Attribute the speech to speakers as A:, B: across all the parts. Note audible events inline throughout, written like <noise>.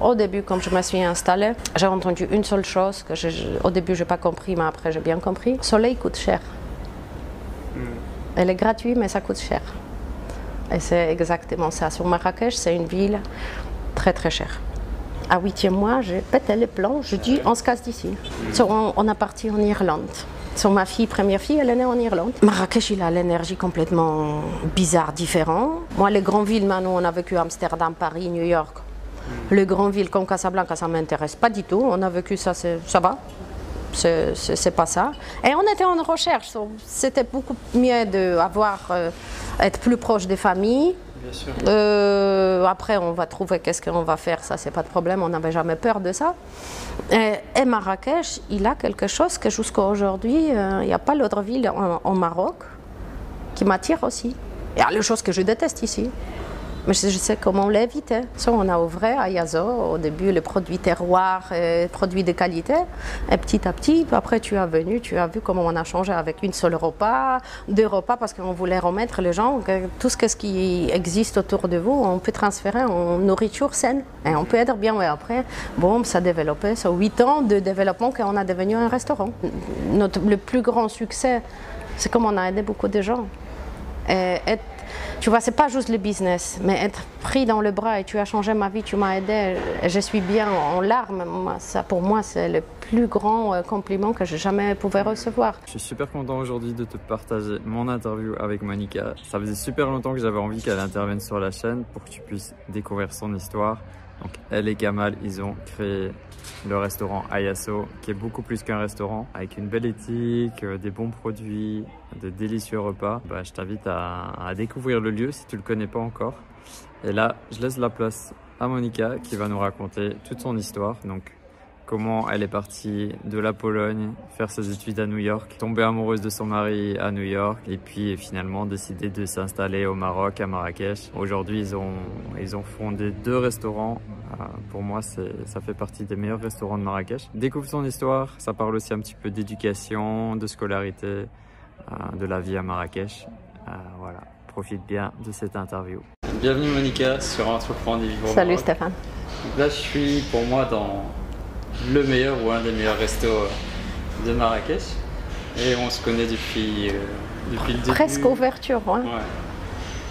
A: Au début, comme je me suis installée, j'ai entendu une seule chose que je- au début, je n'ai pas compris, mais après, j'ai bien compris. Le soleil coûte cher. Elle est gratuite, mais ça coûte cher. Et c'est exactement ça. Sur Marrakech, c'est une ville très très chère. À huitième mois, j'ai pété les plans. Je dis, on se casse d'ici. So, on, on a parti en Irlande. So, ma fille, première fille, elle est née en Irlande. Marrakech, il a l'énergie complètement bizarre, différente. Moi, les grandes villes, maintenant, on a vécu Amsterdam, Paris, New York. Les grandes villes comme Casablanca, ça ne m'intéresse pas du tout. On a vécu ça, ça va. C'est- pas ça. Et on était en recherche. C'était beaucoup mieux d'avoir, euh, être plus proche des familles.
B: Bien sûr.
A: Euh, après, on va trouver qu'est-ce qu'on va faire, ça, c'est pas de problème, on n'avait jamais peur de ça. Et, et Marrakech, il a quelque chose que jusqu'à aujourd'hui, euh, il n'y a pas l'autre ville en, en Maroc qui m'attire aussi. Il y a les choses que je déteste ici. Mais je, sais comment l'éviter. Ça, on a ouvert à Yazo, au début, les produits terroirs, et produits de qualité. Et petit à petit, après, tu es venu, tu as vu comment on a changé avec une seule repas, deux repas, parce qu'on voulait remettre les gens, tout ce qui existe autour de vous, on peut transférer en nourriture saine. Et on peut être bien. Et après, bon, ça a développé, ça huit ans de développement qu'on a devenu un restaurant. Notre, le plus grand succès, c'est comme on a aidé beaucoup de gens. Tu vois, c'est pas juste le business, mais être pris dans le bras et tu as changé ma vie, tu m'as aidé, je suis bien en larmes. Moi, ça, pour moi, c'est le plus grand euh, compliment que j'ai jamais pouvais recevoir.
B: Je suis super content aujourd'hui de te partager mon interview avec Monica. Ça faisait super longtemps que j'avais envie qu'elle intervienne sur la chaîne pour que tu puisses découvrir son histoire. Donc elle et Kamal, ils ont créé le restaurant Ayaso, qui est beaucoup plus qu'un restaurant, avec une belle éthique, euh, des bons produits, de délicieux repas. Bah, je t'invite à, découvrir le lieu si tu le connais pas encore. Et là, je laisse la place à Monica qui va nous raconter toute son histoire. Donc comment elle est partie de la Pologne faire ses études à New York, tomber amoureuse de son mari à New York et puis finalement décider de s'installer au Maroc, à Marrakech. Aujourd'hui, ils ont, ils ont fondé deux restaurants. Euh, pour moi, c'est- ça fait partie des meilleurs restaurants de Marrakech. Découvre son histoire, ça parle aussi un petit peu d'éducation, de scolarité, euh, de la vie à Marrakech. Euh, voilà, profite bien de cette interview. Bienvenue Monica sur Entreprendre et Vivre
A: Salut. Stéphane.
B: Donc là, je suis pour moi dans le meilleur ou un des meilleurs restos euh, de Marrakech. Et on se connaît depuis, euh, depuis le début.
A: Presque ouverture. hein.
B: Ouais.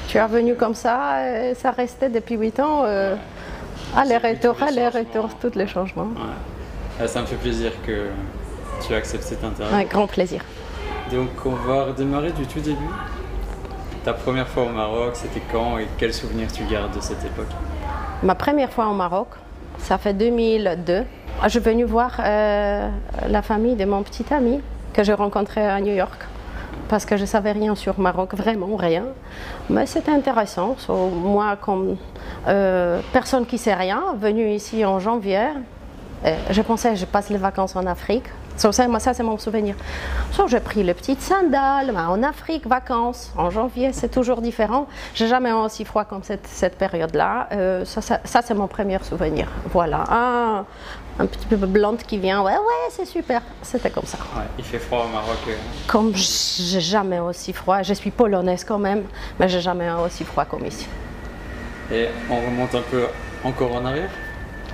A: Tu es venu comme ça, et ça restait depuis 8 ans. euh, aller-retour,
B: tous les
A: aller-retour,
B: changements.
A: tous les changements.
B: Ouais. Ah, ça me fait plaisir que tu acceptes cette interview.
A: Un grand plaisir.
B: Donc on va redémarrer du tout début. Ta première fois au Maroc, c'était quand et quels souvenirs tu gardes de cette époque?
A: Ma première fois au Maroc, ça fait 2002. Je suis venue voir euh, la famille de mon petit ami que j'ai rencontré à New York parce que je ne savais rien sur Maroc, vraiment rien. Mais c'était intéressant. So, moi, comme euh, personne qui sait rien, venue ici en janvier, euh, je pensais je passe les vacances en Afrique. So, ça, c'est mon souvenir. So, j'ai pris les petites sandales ben, en Afrique, vacances. En janvier, c'est toujours différent. J'ai jamais eu aussi froid comme cette, période-là. Ça, c'est mon premier souvenir. Voilà. Un petit peu blonde qui vient. Ouais, ouais, c'est super. C'était comme ça.
B: Ouais, il fait froid au Maroc. euh.
A: Comme j'ai jamais aussi froid. Je suis polonaise quand même, mais j'ai jamais aussi froid comme ici.
B: Et on remonte un peu encore en arrière.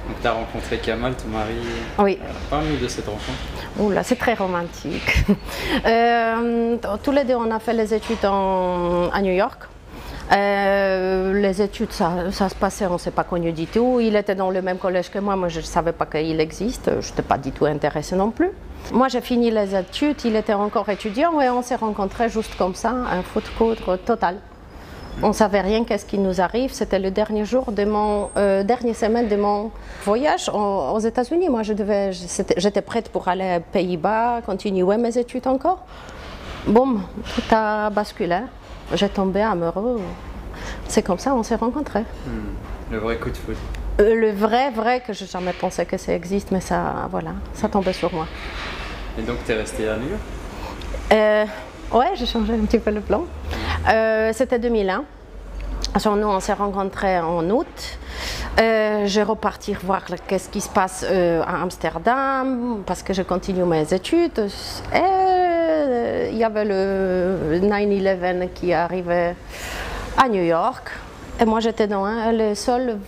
B: Donc tu as rencontré Kamal, ton mari.
A: Oui.
B: Euh, Parle-nous de cette rencontre.
A: Oula, c'est très romantique. <laughs> Euh, tous les deux, on a fait les études en- à New York. Euh, les études, ça, ça se passait, on ne s'est pas connus du tout. Il était dans le même collège que moi, moi je ne savais pas qu'il existe, je n'étais pas du tout intéressée non plus. Moi j'ai fini les études, il était encore étudiant et on s'est rencontrés juste comme ça, un foot court total. On ne savait rien qu'est-ce qui nous arrive. C'était le dernier jour de mon euh, dernière semaine de mon voyage aux États-Unis. Moi, je devais, j'étais prête pour aller aux Pays-Bas, continuer mes études encore. Bon, tout a basculé. J'ai tombé amoureux. C'est comme ça, on s'est rencontrés.
B: Le vrai coup de foudre.
A: Euh, le vrai, vrai que je jamais pensé que ça existe, mais ça, voilà, ça tombait sur moi.
B: Et donc tu es resté à New York?
A: Euh, ouais, j'ai changé un petit peu le plan. Euh, C'était 2001. Nous, on s'est rencontrés en août. Euh, je repartir voir qu'est-ce qui se passe euh, à Amsterdam parce que je continue mes études. Et euh, il y avait le 9-11 qui arrivait à New York. Et moi, j'étais dans le seul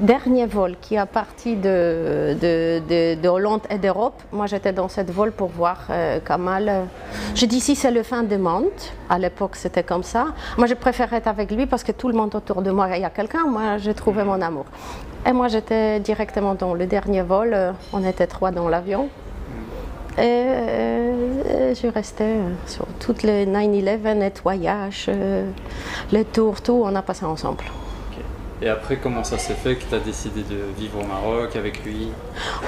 A: dernier vol qui a parti de, de, de, de Hollande et d'Europe. Moi, j'étais dans cette vol pour voir euh, Kamal. Je dis si c'est le fin du monde. À l'époque, c'était comme ça. Moi, je préférais être avec lui parce que tout le monde autour de moi, il y a quelqu'un. Moi, j'ai trouvé mon amour. Et moi, j'étais directement dans le dernier vol. Euh, On était trois dans l'avion. Et euh, je restais euh, sur toutes les 9-11, nettoyage, euh, les tours, tout, on a passé ensemble.
B: Et après, comment ça s'est fait que tu as décidé de vivre au Maroc avec lui?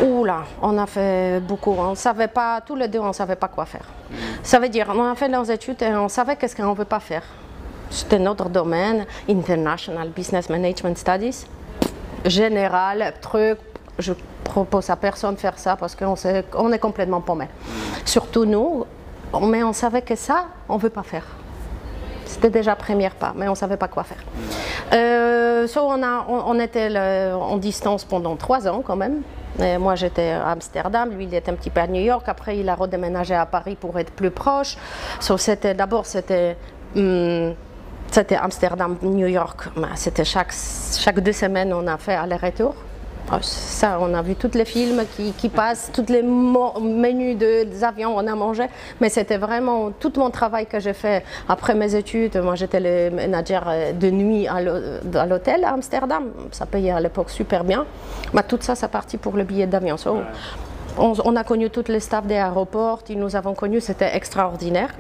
A: Ouh là, on a fait beaucoup. On savait pas, tous les deux, on ne savait pas quoi faire. Ça veut dire, on a fait nos études et on savait qu'est-ce qu'on ne veut pas faire. C'était notre domaine, International Business Management Studies. Général, truc, je propose à personne de faire ça parce qu'on est complètement paumé. Surtout nous, mais on savait que ça, on ne veut pas faire. C'était déjà première pas, mais on ne savait pas quoi faire. Euh, so, on, était en distance pendant trois ans quand même. Moi j'étais à Amsterdam, lui il était un petit peu à New York. Après il a redéménagé à Paris pour être plus proche. So, d'abord c'était hum, c'était Amsterdam, New York. Mais C'était chaque chaque deux semaines on a fait aller-retour. Ah, Ça, on a vu tous les films qui, passent, tous les menus de- des avions, on a mangé. Mais c'était vraiment tout mon travail que j'ai fait après mes études. Moi, j'étais le manager euh, de nuit à l'hô- à l'hôtel à Amsterdam. Ça payait à l'époque super bien. Mais tout ça, c'est parti pour le billet d'avion. On, a connu tous les staffs des aéroports, ils nous avons connus, c'était extraordinaire.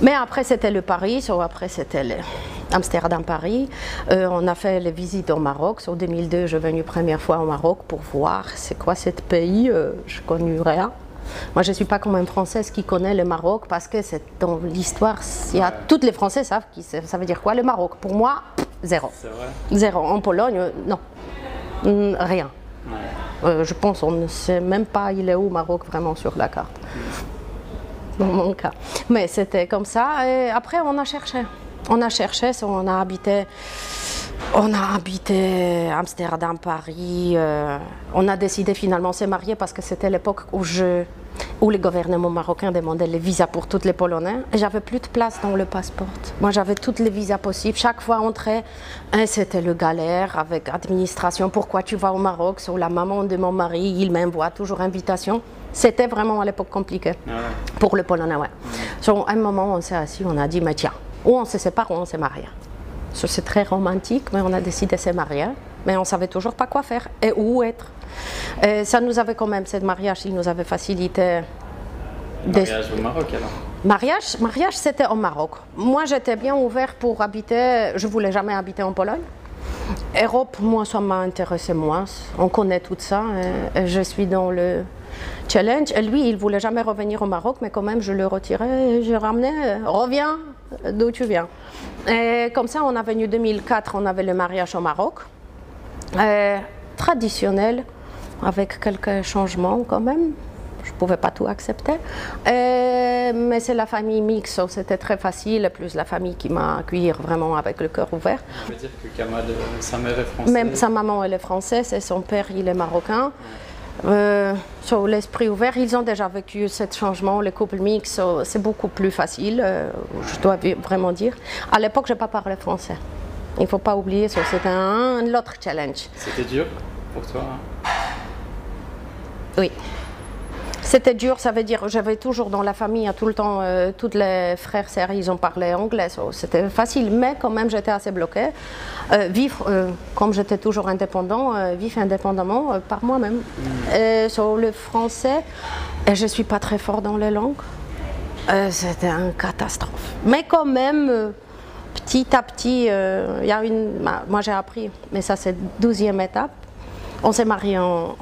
A: Mais après, c'était le Paris, après, c'était le Amsterdam-Paris. Euh, on a fait les visites au Maroc. En 2002, je suis venue première fois au Maroc pour voir c'est quoi ce pays. Euh, je ne connais rien. Moi, je ne suis pas comme une Française qui connaît le Maroc parce que c'est dans l'histoire, a, toutes les Français savent qui, ça veut dire quoi le Maroc? Pour moi, zéro.
B: C'est vrai?
A: Zéro. En Pologne, euh, non. Mm, Rien.
B: Ouais.
A: Euh, je pense on ne sait même pas il est où Maroc vraiment sur la carte. Dans mon cas. Mais c'était comme ça. Et après, on a cherché. On a cherché, on a habité. On a habité Amsterdam, Paris. euh, on a décidé finalement de se marier parce que c'était l'époque où, je, où le gouvernement marocain demandait les visas pour tous les Polonais. Et j'avais plus de place dans le passeport. Moi, j'avais toutes les visas possibles. Chaque fois entrer, hein, c'était le galère avec administration. Pourquoi tu vas au Maroc? Sur la maman de mon mari, il m'envoie toujours invitation. C'était vraiment à l'époque compliqué.
B: Ah ouais.
A: Pour le Polonais, ouais. So, à un moment, on s'est assis, on a dit, mais tiens, ou on se sépare ou on se marie. C'est très romantique, mais on a décidé de se marier. Mais on ne savait toujours pas quoi faire et où être. Et ça nous avait quand même, ce mariage, il nous avait facilité. des-
B: Mariage au Maroc alors
A: Mariage, mariage c'était au Maroc. Moi, j'étais bien ouvert pour habiter. Je voulais jamais habiter en Pologne. Europe, moi, ça m'a intéressé moins. On connaît tout ça. et- et je suis dans le challenge. Et lui, il voulait jamais revenir au Maroc, mais quand même, je le retirais. et Je ramenais. euh, Reviens d'où tu viens. Et comme ça, on a venu 2004. On avait le mariage au Maroc. Euh, traditionnel, avec quelques changements quand même. Je ne pouvais pas tout accepter. Euh, mais c'est la famille mixte, c'était très facile, plus la famille qui m'a accueilli vraiment avec le cœur ouvert.
B: Je veux dire que Kamal, sa mère est française.
A: Même sa maman, elle est française et son père, il est marocain. Euh, sur l'esprit ouvert, ils ont déjà vécu ce changement, le couple mixte, so c'est beaucoup plus facile, euh, je dois vraiment dire. À l'époque, je n'ai pas parlé français. Il ne faut pas oublier, so c'était un, un autre challenge.
B: C'était dur pour toi hein?
A: Oui. C'était dur, ça veut dire j'avais toujours dans la famille, à tout le temps, euh, tous les frères, sœurs, ils ont parlé anglais, so c'était facile, mais quand même j'étais assez bloquée. Euh, vivre, euh, comme j'étais toujours indépendant, euh, vivre indépendamment par moi-même. Et sur le français, et je ne suis pas très fort dans les langues, c'était une catastrophe. Mais quand même, petit à petit, il y a une, moi j'ai appris, mais ça c'est douzième étape. On s'est marié en-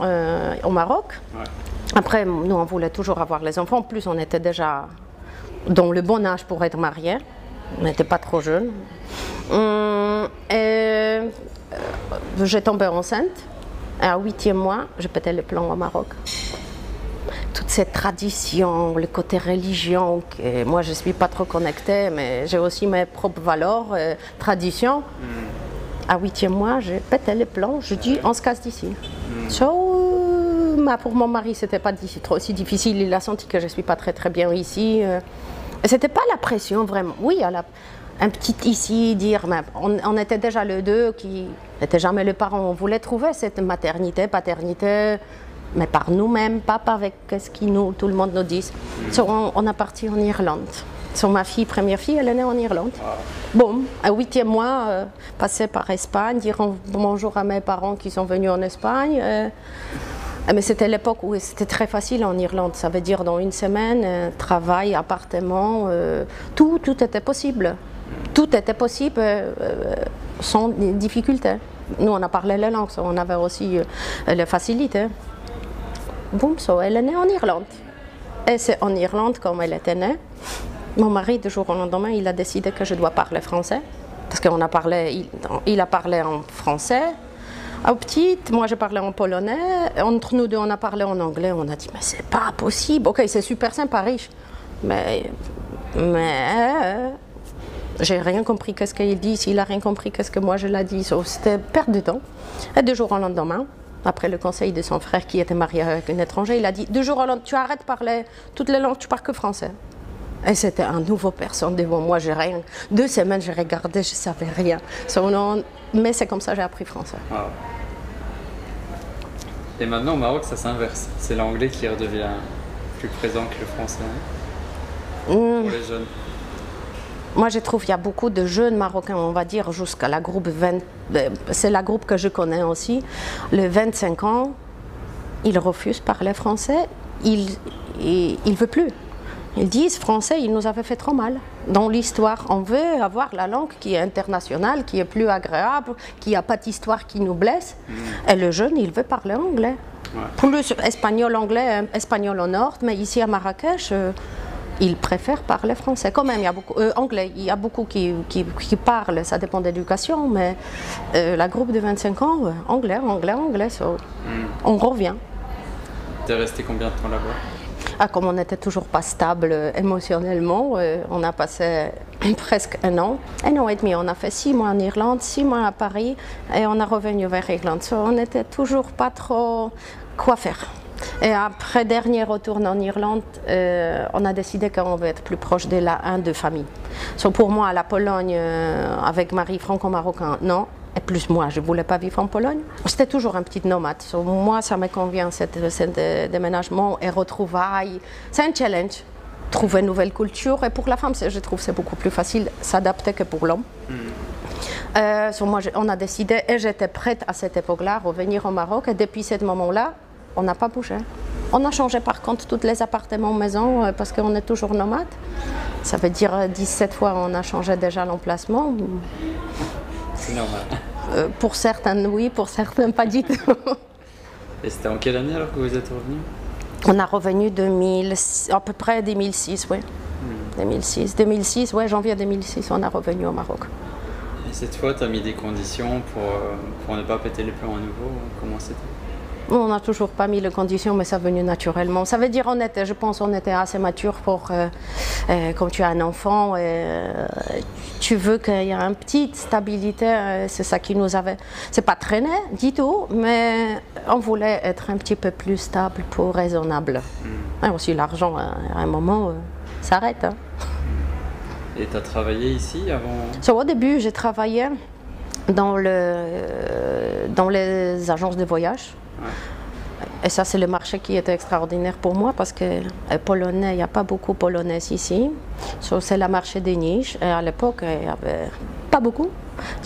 A: au Maroc.
B: Ouais.
A: Après, nous, on voulait toujours avoir les enfants. En plus, on était déjà dans le bon âge pour être mariés. On n'était pas trop jeunes. Hum, et euh, j'ai tombé enceinte. Et à huitième mois, je pétais le plan au Maroc. Toutes ces traditions, le côté religion, que moi je ne suis pas trop connectée, mais j'ai aussi mes propres valeurs, euh, traditions. À huitième mois, j'ai pété les plans. Je dis, on se casse d'ici. So, pour mon mari, c'était pas trop si difficile. Il a senti que je suis pas très très bien ici. euh. C'était pas la pression vraiment. Oui, à un petit ici, dire, on, était déjà les deux qui n'étaient jamais les parents. On voulait trouver cette maternité, paternité, mais par nous-mêmes, pas avec ce que nous, tout le monde nous dit. on, on, a parti en Irlande. So, ma fille, première fille, elle est née en Irlande. Bon, un huitième mois, euh, par Espagne, dire bonjour à mes parents qui sont venus en Espagne. Euh, mais c'était l'époque où c'était très facile en Irlande. Ça veut dire dans une semaine, euh, travail, appartement, tout, tout était possible. Tout était possible sans difficulté. Nous, on a parlé les langues, on avait aussi les facilités. Boum, so, elle est née en Irlande. Et c'est en Irlande, comme elle était née, mon mari, du jour au lendemain, il a décidé que je dois parler français. Parce qu'il a parlé, il, a parlé en français. Au petit, moi je parlais en polonais. Entre nous deux, on a parlé en anglais. On a dit, mais c'est pas possible. Ok, c'est super sympa, riche. Mais. Mais. J'ai rien compris qu'est-ce qu'il dit. S'il a rien compris qu'est-ce que moi je l'ai dit. C'était perte de temps. Et du jour au lendemain, après le conseil de son frère qui était marié avec une étrangère, il a dit, du jour au lendemain, tu arrêtes de parler toutes les langues, tu parles que français. Et c'était un nouveau personne devant moi. J'ai rien. Deux semaines, j'ai regardé, je savais rien. Nom, mais c'est comme ça j'ai appris français. Ah.
B: Et maintenant au Maroc, ça s'inverse. C'est l'anglais qui redevient plus présent que le français hein, hmm. pour les jeunes.
A: Moi, je trouve qu'il y a beaucoup de jeunes Marocains, on va dire, jusqu'à la groupe 20. Euh, c'est la groupe que je connais aussi. Les 25 ans, ils refusent de parler français. Ils ne veulent plus. Ils disent français, il nous avait fait trop mal. Dans l'histoire, on veut avoir la langue qui est internationale, qui est plus agréable, qui n'a pas d'histoire qui nous blesse. Mm. Et le jeune, il veut parler anglais. Plus espagnol, anglais, espagnol au nord, mais ici à Marrakech, euh, il préfère parler français. Quand même, il y a beaucoup, euh, anglais, il y a beaucoup qui, qui, parlent, ça dépend d'éducation, mais euh, la groupe de 25 ans, anglais, anglais, anglais, mm. on revient.
B: Tu es resté combien de temps là-bas?
A: Ah, comme on n'était toujours pas stable émotionnellement, euh, on a passé <clears throat> presque un an, un an et demi. On a fait six mois en Irlande, six mois à Paris et on est revenu vers Irlande. on n'était toujours pas trop quoi faire. Et après dernier retour en Irlande, euh, on a décidé qu'on veut être plus proche de la un de famille. pour moi, la Pologne euh, avec Marie franco-marocain, non. Et plus moi, je ne voulais pas vivre en Pologne. C'était toujours un petit nomade. moi, ça me convient, ce déménagement et retrouvailles. C'est un challenge, trouver une nouvelle culture. Et pour la femme, je trouve que c'est beaucoup plus facile s'adapter que pour l'homme. Mm. Euh, moi, on a décidé, et j'étais prête à cette époque-là, à revenir au Maroc. Et depuis ce moment-là, on n'a pas bougé. On a changé par contre tous les appartements maison euh, parce qu'on est toujours nomade. Ça veut dire 17 fois on a changé déjà l'emplacement.
B: C'est normal.
A: Euh, pour certains, oui, pour certains, pas du tout.
B: Et c'était en quelle année alors que vous êtes revenu
A: On a revenu 2000, à peu près 2006, oui. 2006, 2006, ouais, janvier 2006, on a revenu au Maroc.
B: Et cette fois, tu as mis des conditions pour, euh, pour ne pas péter les plans à nouveau Comment c'était
A: on n'a toujours pas mis les conditions, mais ça est venu naturellement. Ça veut dire on était, je pense, on était assez mature pour, euh, euh, comme tu as un enfant, euh, tu veux qu'il y ait une petite stabilité. c'est ça qui nous avait. C'est pas traîné du tout, mais on voulait être un petit peu plus stable pour raisonnable. Mm. Et aussi l'argent, à un moment, s'arrête. Hein.
B: Et tu as travaillé ici avant?
A: Au début, j'ai travaillé dans, le, dans les agences de voyage. Et ça, c'est le marché qui était extraordinaire pour moi parce que euh, polonais, il n'y a pas beaucoup de polonais ici. c'est le marché des niches. Et à l'époque, il n'y avait pas beaucoup.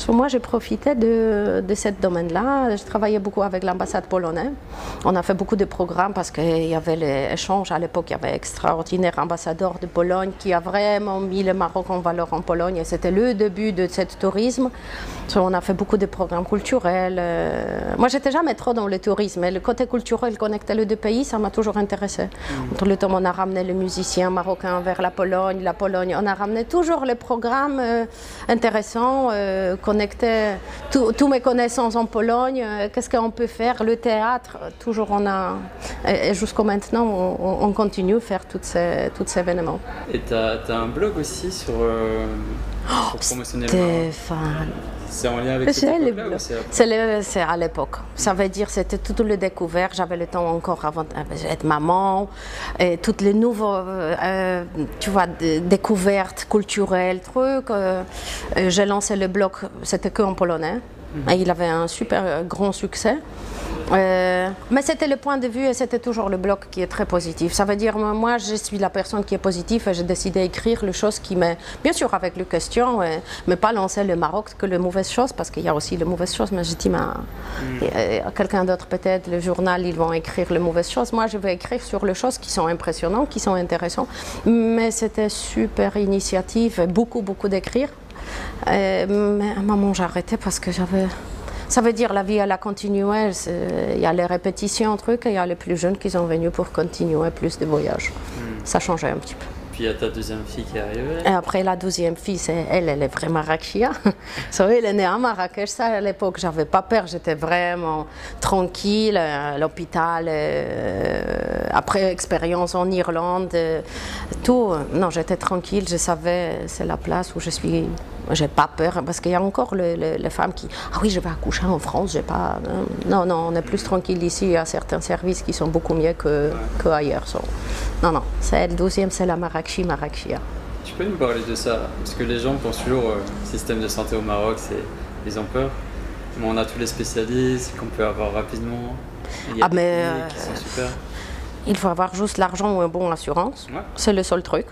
A: moi, j'ai profité de, de ce domaine-là. Je travaillais beaucoup avec l'ambassade polonaise. On a fait beaucoup de programmes parce qu'il y avait les échanges. À l'époque, il y avait extraordinaire ambassadeur de Pologne qui a vraiment mis le Maroc en valeur en Pologne. Et c'était le début de ce tourisme. on a fait beaucoup de programmes culturels. Euh, moi, j'étais jamais trop dans le tourisme. Mais le côté culturel, connecter les deux pays, ça m'a toujours intéressé. Mm. Entre le temps, on a ramené les musiciens marocains vers la Pologne, la Pologne. On a ramené toujours les programmes euh, Euh, connecter toutes mes connaissances en Pologne, euh, qu'est-ce qu'on peut faire, le théâtre, toujours on a, et, jusqu'au maintenant, on, continue à faire tous ces, ces événements.
B: Et tu as, un blog aussi sur, euh,
A: oh, promotionner Stéphane.
B: C'est en lien avec cette
A: blocs.
B: c'est
A: à l'époque. Ça veut dire c'était tout le découvert. J'avais le temps encore avant d'être maman. Et toutes les nouveaux, euh, euh, tu vois, découvertes culturelles, trucs. Euh, J'ai lancé le blog, c'était que en polonais. Et il avait un super euh, grand succès. Euh, mais c'était le point de vue et c'était toujours le bloc qui est très positif. Ça veut dire, moi, je suis la personne qui est positive et j'ai décidé d'écrire les choses qui me. Bien sûr, avec les questions, euh, mais pas lancer le Maroc que les mauvaises choses, parce qu'il y a aussi les mauvaises choses. Mais je dis, euh, quelqu'un d'autre, peut-être, le journal, ils vont écrire les mauvaises choses. Moi, je vais écrire sur les choses qui sont impressionnantes, qui sont intéressantes. Mais c'était super initiative, beaucoup, beaucoup d'écrire. Euh, mais à un moment, j'ai arrêté parce que j'avais. Ça veut dire la vie, elle a continué. Il y a les répétitions, trucs, et il y a les plus jeunes qui sont venus pour continuer plus de voyages. Ça changeait un petit peu.
B: Puis il y a ta deuxième fille qui est arrivée.
A: Et après, la douzième fille, c'est elle, elle est vraie Marrakechia. <laughs> Elle est née à Marrakech. Ça, à l'époque, j'avais pas peur. J'étais vraiment tranquille euh, à l'hôpital. euh, après, expérience en Irlande, euh, tout. Non, j'étais tranquille. Je savais, c'est la place où je suis. J'ai pas peur parce qu'il y a encore le- le- les femmes qui. Ah oui, je vais accoucher en France. J'ai pas. Non, non, on est plus tranquille ici. Il y a certains services qui sont beaucoup mieux que, que ailleurs. Non, non. C'est le douzième, c'est la Marrakechie, Marrakechia.
B: Tu peux nous parler de ça? Parce que les gens pensent toujours euh, système de santé au Maroc, c'est ils ont peur. Mais on a tous les spécialistes qu'on peut avoir rapidement. Il y a
A: Ah,
B: des
A: mais,
B: cliniques qui
A: euh,
B: sont super.
A: Il faut avoir juste l'argent ou une bonne assurance.
B: Ouais.
A: C'est le seul truc.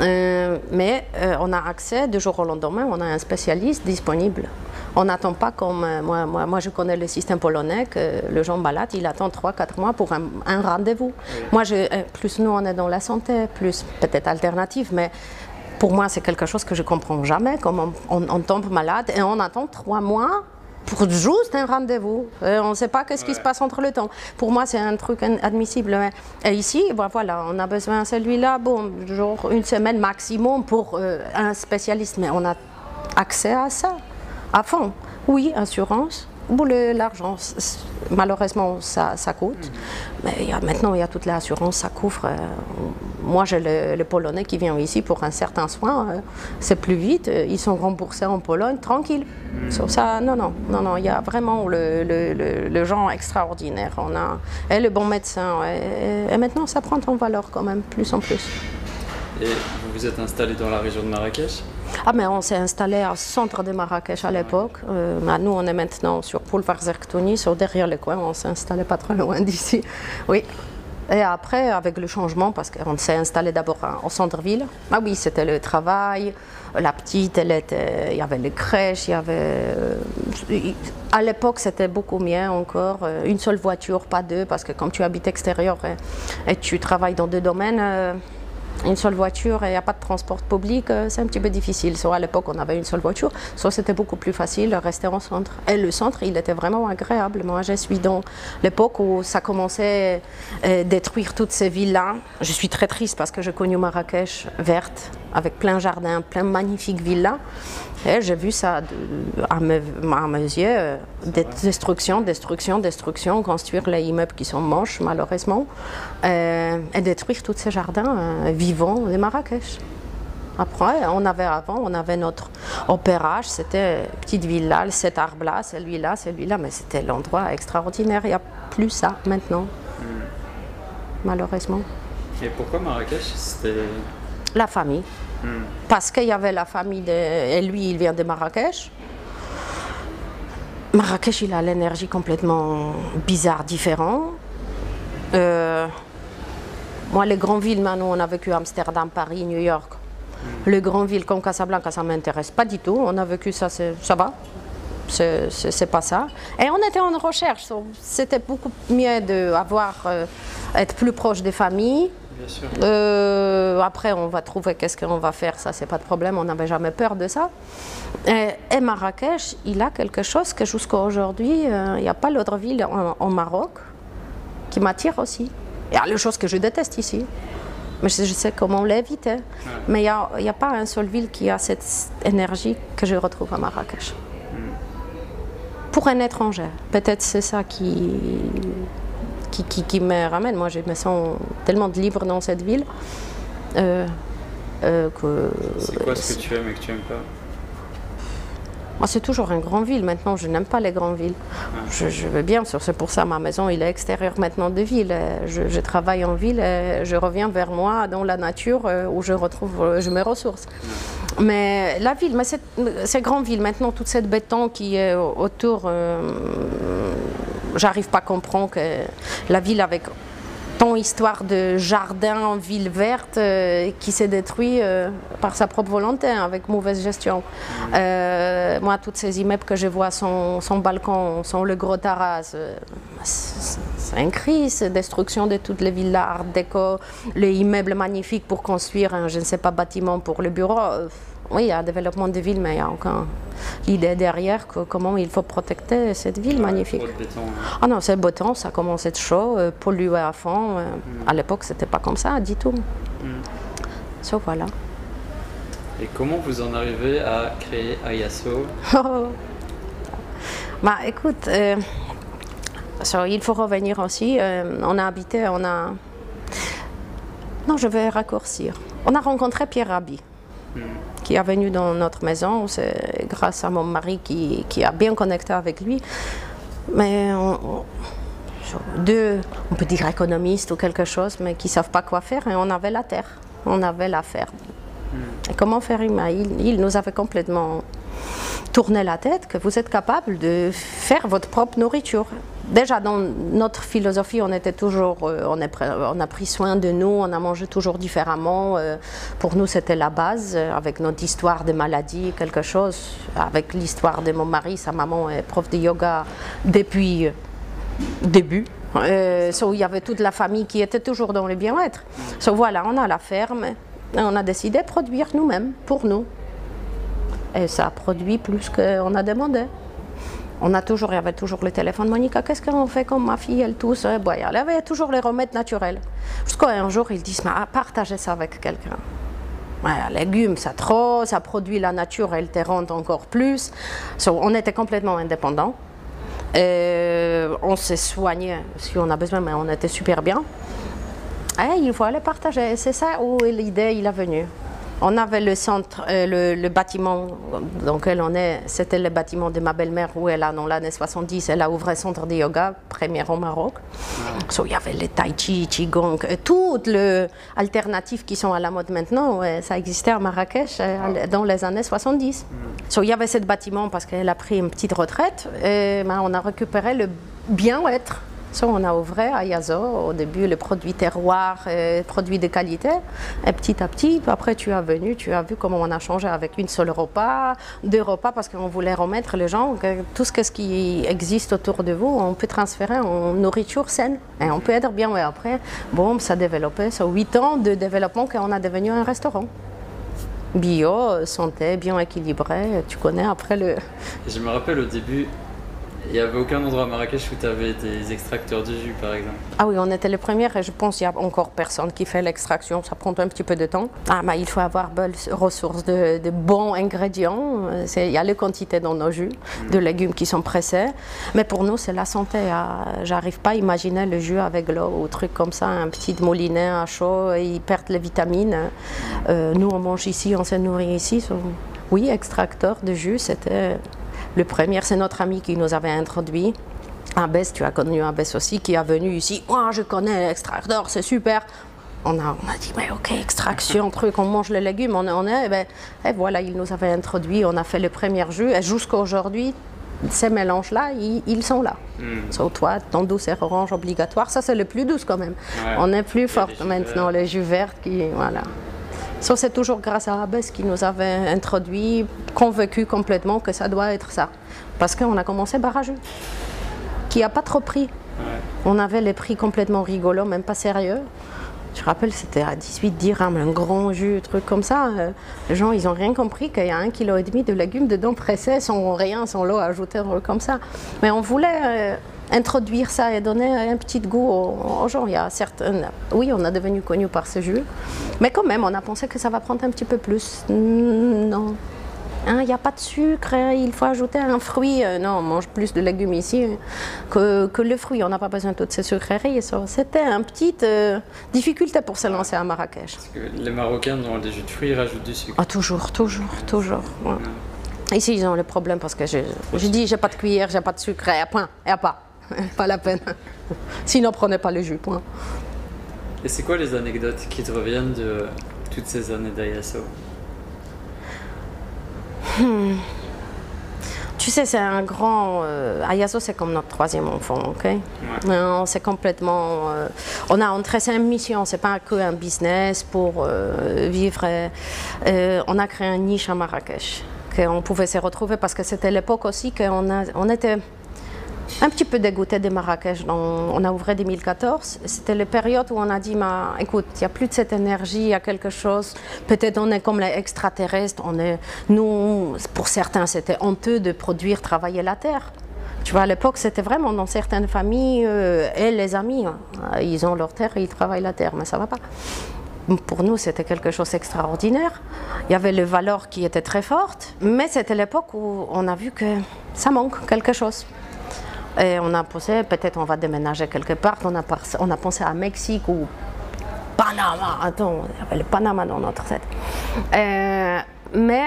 A: Euh, mais euh, on a accès du jour au lendemain, on a un spécialiste disponible. On n'attend pas comme euh, moi, moi, moi, je connais le système polonais que le gens malade, il attend 3-4 mois pour un, un rendez-vous. Moi, je, plus nous on est dans la santé, plus peut-être alternative, mais pour moi c'est quelque chose que je comprends jamais. Comme on, on- on tombe malade et on attend 3 mois pour juste un rendez-vous. Euh, on ne sait pas qu'est-ce qui se passe entre le temps. Pour moi, c'est un truc inadmissible. mais- Et ici, bon, voilà, on a besoin de celui-là, bon, genre une semaine maximum pour euh, un spécialiste, mais on a accès à ça, à fond. Oui, assurance. Le- l'argent, malheureusement, ça, ça coûte. Mais il y a, maintenant, il y a toute l'assurance, ça couvre. euh, moi, j'ai le, le Polonais qui vient ici pour un certain soin. euh, c'est plus vite. euh, ils sont remboursés en Pologne, tranquille. Sur ça, non, non, non, non. Il y a vraiment le, le, le- le genre extraordinaire. On a et le bon médecin. Et, et maintenant, ça prend en valeur quand même, plus en plus.
B: Et vous vous êtes installé dans la région de Marrakech?
A: Ah, mais on s'est installé au centre de Marrakech à l'époque. Euh, mais nous, on est maintenant sur Boulevard Zerktoni, sur derrière le coin. On s'est installé pas très loin <laughs> d'ici. Oui. Et après, avec le changement, parce qu'on s'est installé d'abord au centre-ville. Ah oui, c'était le travail. La petite, il y avait les crèches, il y avait. euh, à l'époque, c'était beaucoup mieux encore. euh, Une seule voiture, pas deux, parce que comme tu habites extérieur et, et tu travailles dans deux domaines. Euh, une seule voiture et il n'y a pas de transport public, euh, c'est un petit peu difficile. Soit à l'époque, on avait une seule voiture, soit c'était beaucoup plus facile de rester en centre. Et le centre, il était vraiment agréable. Moi, je suis dans l'époque où ça commençait à détruire toutes ces villes-là. Je suis très triste parce que j'ai connu Marrakech verte, avec plein jardin, plein magnifiques villas. Et j'ai vu ça de- à, mes, à mes yeux, euh, des- destruction, destruction, destruction, construire les immeubles qui sont moches, malheureusement, euh, et détruire tous ces jardins euh, vivants de Marrakech. Après, on avait avant, on avait notre opérage, c'était petite villa, cet arbre-là, celui-là, celui-là, mais c'était l'endroit extraordinaire. Il n'y a plus ça maintenant, malheureusement.
B: Et pourquoi Marrakech C'était.
A: La famille. Parce qu'il y avait la famille de. Et lui, il vient de Marrakech. Marrakech, il a l'énergie complètement bizarre, différente. Euh, moi, les grandes villes, maintenant, on a vécu Amsterdam, Paris, New York. Les grandes villes comme Casablanca, ça ne m'intéresse pas du tout. On a vécu ça, ça va. C'est- pas ça. Et on était en recherche. C'était beaucoup mieux d'avoir, euh, être plus proche des familles.
B: Bien sûr.
A: Euh, après, on va trouver qu'est-ce qu'on va faire, ça, c'est pas de problème, on n'avait jamais peur de ça. Et, et Marrakech, il a quelque chose que jusqu'à aujourd'hui, euh, il n'y a pas l'autre ville en, en Maroc qui m'attire aussi. Il y a les choses que je déteste ici, mais je, sais comment l'éviter. Mais il n'y a, y a pas une seule ville qui a cette énergie que je retrouve à Marrakech. Pour un étranger, peut-être c'est ça qui, qui, qui, qui me ramène. Moi, je me sens tellement libre dans cette ville euh, euh, que.
B: C'est quoi ce que tu aimes et que tu aimes pas?
A: Moi, c'est toujours une grande ville. Maintenant, je n'aime pas les grandes villes. Je, je veux bien, c'est pour ça ma maison, il est extérieure maintenant de ville. Je, je travaille en ville et je reviens vers moi dans la nature euh, où je retrouve, je me ressource. Mais la ville, mais cette, ces grandes villes, maintenant, toute cette béton qui est autour, euh, j'arrive pas à comprendre que la ville avec tant histoire de jardin en ville verte euh, qui s'est détruit euh, par sa propre volonté, hein, avec mauvaise gestion. Euh, moi, toutes ces immeubles que je vois, son, son balcon, son le gros terrasse, euh, c'est c'est un cri, c'est destruction de toutes les villas art déco, les immeubles magnifiques pour construire un, je ne sais pas, bâtiment pour le bureau. Oui, il y a un développement de ville, mais il y a encore l'idée derrière que comment il faut protéger cette ville magnifique.
B: De béton. hein.
A: Ah non, c'est beau temps, ça commence à être chaud, euh, pollué à fond. euh, À l'époque, c'était pas comme ça du tout. So, voilà.
B: Et comment vous en arrivez à créer Ayaso <laughs>
A: bah écoute, euh, so, il faut revenir aussi. euh, on a habité, on a. Non, je vais raccourcir. On a rencontré Pierre Rabhi, qui est venu dans notre maison. C'est grâce à mon mari qui, a bien connecté avec lui. Mais deux, on peut dire économistes ou quelque chose, mais qui ne savent pas quoi faire. Et on avait la terre, on avait la ferme. Comment faire il, nous avait complètement tourné la tête que vous êtes capable de faire votre propre nourriture. Déjà, dans notre philosophie, on était toujours, euh, on, a pris soin de nous, on a mangé toujours différemment. euh, pour nous, c'était la base, euh, avec notre histoire de maladie, quelque chose. Avec l'histoire de mon mari, sa maman est prof de yoga depuis début. So, il y avait toute la famille qui était toujours dans le bien-être. So, voilà, on a la ferme on a décidé de produire nous-mêmes, pour nous. Et ça a produit plus qu'on a demandé. On a toujours, il y avait toujours le téléphone. Monica, qu'est-ce qu'on fait comme ma fille, elle tousse bon, Il y avait toujours les remèdes naturels. Jusqu'à un jour, ils disent, ah, partagez ça avec quelqu'un. Voilà, légumes, ça trop, ça produit la nature, elle te rend encore plus. So, on était complètement indépendants. Et on s'est soigné si on a besoin, mais on était super bien. Et il faut aller partager. C'est ça où l'idée il est venue. On avait le centre, euh, le, le bâtiment dans lequel on est, c'était le bâtiment de ma belle-mère où elle a, dans l'année 70, elle a ouvert un centre de yoga, premier au Maroc. So, il y avait le tai chi, qigong, euh, toutes les alternatives qui sont à la mode maintenant, ça existait à Marrakech euh, dans les années 70. So, il y avait ce bâtiment parce qu'elle a pris une petite retraite et ben, on a récupéré le bien-être. On a ouvert à Yazo, au début les produits terroirs, euh, produits de qualité, et petit à petit, après tu es venu, tu as vu comment on a changé avec une seule repas, deux repas, parce qu'on voulait remettre les gens, tout ce, qui existe autour de vous, on peut transférer en nourriture saine, et on peut être bien, ouais, après, bon, ça a développé, ça huit ans de développement qu'on a devenu un restaurant. Bio, santé, bien équilibré, tu connais après le...
B: Et Je me rappelle au début, il n'y avait aucun endroit à Marrakech où tu avais des extracteurs de jus par exemple.
A: Ah oui, on était les premiers et je pense qu'il n'y a encore personne qui fait l'extraction. Ça prend un petit peu de temps. Ah, mais il faut avoir bonne ressources de, de bons ingrédients. Il y a les quantités dans nos jus, de légumes qui sont pressés. Mais pour nous, c'est la santé. Ah, J'arrive pas à imaginer le jus avec l'eau ou truc comme ça, un petit moulinet à chaud, et ils perdent les vitamines. Euh, nous, on mange ici, on se nourrit ici. Oui, extracteur de jus, c'était le premier. C'est notre ami qui nous avait introduit. Abbès, tu as connu Abbès aussi, qui est venu ici. Moi, je connais l'extracteur, c'est super. On a, on a dit, mais ok, extraction, <laughs> truc, on mange les légumes, on, on est. Et, ben, et voilà, il nous avait introduit, on a fait le premier jus. Et jusqu'à aujourd'hui, ces mélanges-là, ils, ils sont là. Sauf toi, ton douceur orange obligatoire, ça c'est le plus douce quand même.
B: Ouais.
A: On est plus fort maintenant, les jus verts qui. Voilà. Ça, c'est toujours grâce à Abbès qui nous avait introduit, convaincu complètement que ça doit être ça. Parce qu'on a commencé jus qui n'a pas trop pris. On avait les prix complètement rigolos, même pas sérieux. Je rappelle, c'était à 18 dirhams, un grand jus, un truc comme ça. Euh, les gens, ils n'ont rien compris qu'il y a un kilo et demi de légumes dedans pressés, sans rien, sans l'eau ajoutée, comme ça. Mais on voulait euh, introduire ça et donner un petit goût aux, aux gens. Il y a certaines... Oui, on a devenu connu par ce jus. Mais quand même, on a pensé que ça va prendre un petit peu plus. Mm, Non. Hein, Il n'y a pas de sucre, hein, il faut ajouter un fruit. Euh, non, on mange plus de légumes ici que, que le fruit. On n'a pas besoin de toutes ces sucreries. C'était une petite euh, difficulté pour se lancer à Marrakech.
B: Parce que les Marocains, dans les jus de fruits, ils rajoutent du sucre.
A: Ah, toujours, toujours, toujours. ouais. Ici, ils ont le problème parce que je, je dis j'ai pas de cuillère, j'ai pas de sucre, et point, et pas. <laughs> pas la peine. Sinon, prenez pas le jus, point.
B: Et c'est quoi les anecdotes qui te reviennent de toutes ces années d'Ayaso
A: hmm. Tu sais, c'est un grand. Euh, Ayaso, c'est comme notre troisième enfant, ok? Ouais. C'est complètement. Euh, on a entré, c'est une mission, c'est pas que un business pour euh, vivre. on a créé une niche à Marrakech, qu'on pouvait se retrouver parce que c'était l'époque aussi qu'on on était un petit peu dégoûté de Marrakech. on a ouvert 2014. C'était la période où on a dit, écoute, il n'y a plus de cette énergie, il y a quelque chose. Peut-être on est comme les extraterrestres. On est, nous, pour certains, c'était honteux de produire, travailler la terre. Tu vois, à l'époque, c'était vraiment dans certaines familles, euh, et les amis, hein. ils ont leur terre et ils travaillent la terre, mais ça va pas. Pour nous, c'était quelque chose d'extraordinaire. Il y avait les valeurs qui étaient très fortes, mais c'était l'époque où on a vu que ça manque quelque chose. Et on a pensé, peut-être on va déménager quelque part. On a, on a pensé à Mexique ou Panama. Attends, y avait le Panama dans notre tête. Euh, mais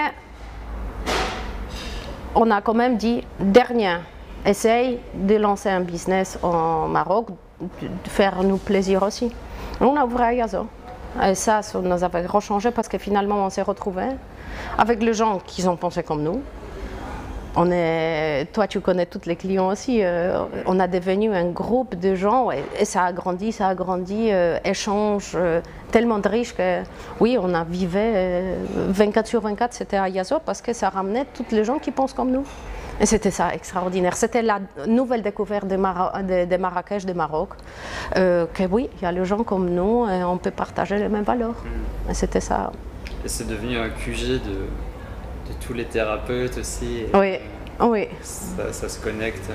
A: on a quand même dit, dernier, essaye de lancer un business en Maroc, de faire nous plaisir aussi. On a ouvert à. Et ça, ça nous avait rechangé parce que finalement, on s'est retrouvés avec les gens qui ont pensé comme nous on est, toi, tu connais tous les clients aussi. Euh, on a devenu un groupe de gens et, ça a grandi, ça a grandi, euh, échange euh, tellement de riche que oui, on a vivé 24 sur 24, c'était à Yazo parce que ça ramenait toutes les gens qui pensent comme nous. Et c'était ça, extraordinaire. C'était la nouvelle découverte de, de, Marrakech, de Maroc, que oui, il y a les gens comme nous et on peut partager les mêmes valeurs. Mm. Et c'était ça.
B: Et c'est devenu un QG de tous les thérapeutes aussi.
A: Oui. Oui.
B: Ça, se connecte.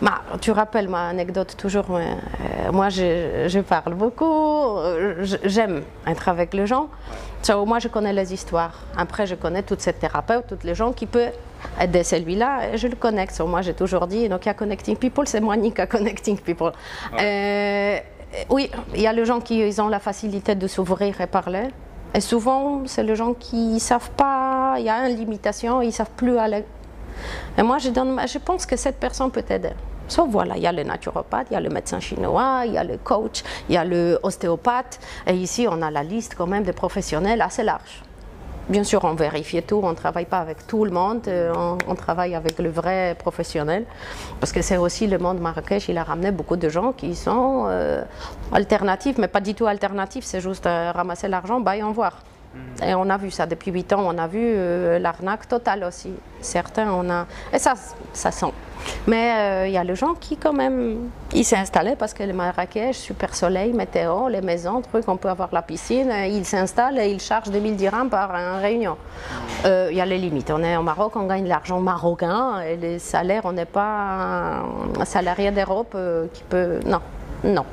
A: Bah, tu rappelles ma anecdote toujours. Euh, moi, je, parle beaucoup. J'aime être avec les gens. moi, je connais les histoires. Après, je connais toutes ces thérapeutes, tous les gens qui peuvent aider celui-là. Je le connecte. moi, j'ai toujours dit, donc il y a Connecting People, c'est moi, Nika Connecting People. Euh, oui, il y a les gens qui ils ont la facilité de s'ouvrir et parler. Et souvent, c'est les gens qui ne savent pas, il y a une limitation, ils ne savent plus aller. Et moi, je, pense que cette personne peut aider. Sauf voilà, il y a le naturopathe, il y a le médecin chinois, il y a le coach, il y a le ostéopathe. Et ici, on a la liste quand même de professionnels assez large. Bien sûr, on vérifie tout, on ne travaille pas avec tout le monde, euh, on, travaille avec le vrai professionnel, parce que c'est aussi le monde Marrakech, il a ramené beaucoup de gens qui sont euh, alternatifs, mais pas du tout alternatifs, c'est juste euh, ramasser l'argent, bah, et en voir. Mm. Et on a vu ça depuis 8 ans, on a vu l'arnaque totale aussi. Certains, on a. Et ça, ça sent. Mais il euh, y a les gens qui, quand même, ils s'installaient parce que le Marrakech, super soleil, météo, les maisons, trucs, on peut avoir la piscine, euh, ils s'installent et ils chargent 2000 dirhams par une réunion. Il euh, y a les limites. On est au Maroc, on gagne l'argent marocain et les salaires, on n'est pas un salarié d'Europe qui peut. Non, non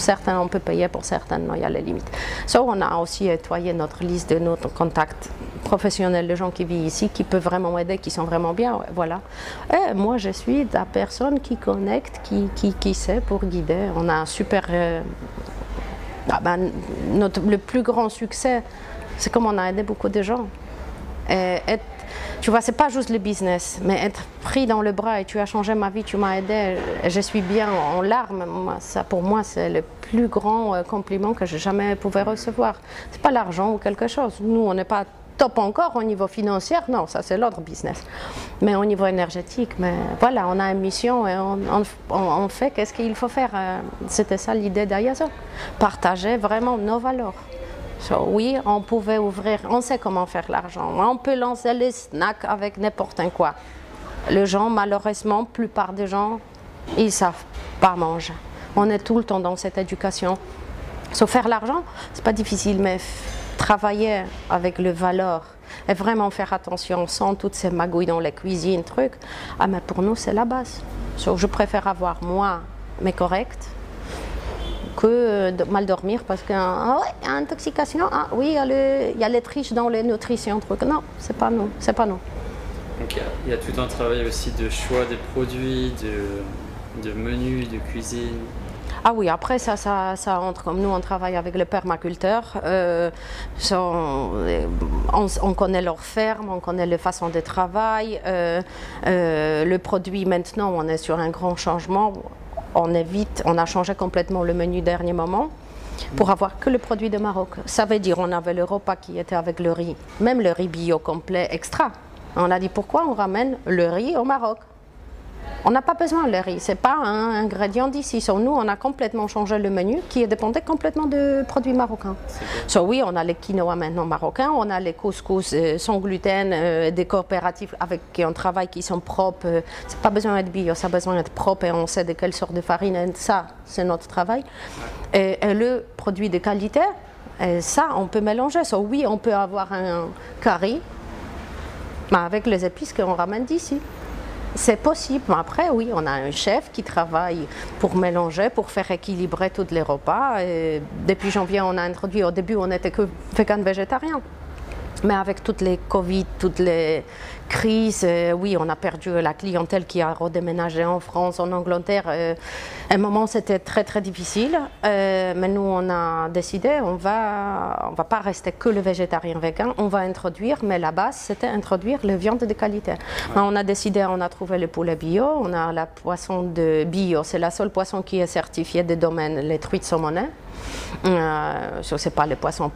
A: certains, on peut payer, pour certains, non, il y a les limites. So, on a aussi nettoyé notre liste de nos contacts professionnels, les gens qui vivent ici, qui peuvent vraiment aider, qui sont vraiment bien, voilà. Et moi, je suis la personne qui connecte, qui, qui, qui sait pour guider. On a un super... Euh, ah ben, notre, le plus grand succès, c'est comme on a aidé beaucoup de gens. Et être tu vois, c'est pas juste le business, mais être pris dans le bras et tu as changé ma vie, tu m'as aidé, je suis bien en larmes. Ça, pour moi, c'est le plus grand euh, compliment que j'ai jamais pouvais recevoir. C'est pas l'argent ou quelque chose. Nous, on n'est pas top encore au niveau financier, non, ça c'est l'autre business. Mais au niveau énergétique, mais voilà, on a une mission et on, fait qu'est-ce qu'il faut faire. Euh, c'était ça l'idée d'Ayazo. Partager vraiment nos valeurs oui, on pouvait ouvrir, on sait comment faire l'argent. On peut lancer les snacks avec n'importe quoi. Les gens, malheureusement, la plupart des gens, ils ne savent pas manger. On est tout le temps dans cette éducation. Sauf faire l'argent, c'est pas difficile, mais travailler avec le valeur et vraiment faire attention sans toutes ces magouilles dans la cuisine, trucs, ah, mais pour nous, c'est la base. je préfère avoir moi, mais correct, que euh, de mal dormir parce que ah ouais, intoxication, ah oui, il y, a le, il y a les triches dans les nutritions, trucs. Non, c'est pas nous, c'est pas nous.
B: Donc il y, a tout un travail aussi de choix des produits, de, de menus, de cuisine.
A: Ah oui, après ça, ça, ça entre. Comme nous, on travaille avec les permaculteurs. Euh, on connaît leur ferme, on connaît les façons de travail. euh, euh, le produit, maintenant, on est sur un grand changement. On évite, on a changé complètement le menu dernier moment pour avoir que le produit de Maroc. Ça veut dire on avait le repas qui était avec le riz, même le riz bio complet extra. On a dit pourquoi on ramène le riz au Maroc? On n'a pas besoin de riz, c'est pas un ingrédient d'ici. So, nous, on a complètement changé le menu qui dépendait complètement de produits marocains. So, oui, on a les quinoa maintenant marocains, on a les couscous euh, sans gluten, euh, des coopératives avec qui on travaille qui sont propres. Euh, c'est pas besoin d'être bio, ça a besoin d'être propre et on sait de quelle sorte de farine. Et ça, c'est notre travail. Et, et le produit de qualité, et ça, on peut mélanger. So, oui, on peut avoir un curry, mais avec les épices qu'on ramène d'ici. C'est possible, après, oui, on a un chef qui travaille pour mélanger, pour faire équilibrer tous les repas. Depuis janvier, on a introduit, au début, on n'était que vegan végétarien. Mais avec toutes les Covid, toutes les crises, euh, oui, on a perdu la clientèle qui a redéménagé en France, en Angleterre. Euh, à un moment, c'était très, très difficile. Euh, mais nous, on a décidé, on va, on va pas rester que le végétarien vegan, on va introduire, mais la base, c'était introduire les viandes de qualité. On a décidé, on a trouvé le poulet bio, on a la poisson de bio, c'est la seule poisson qui est certifiée des domaines, les truites saumonais. Euh, ce n'est pas les poissons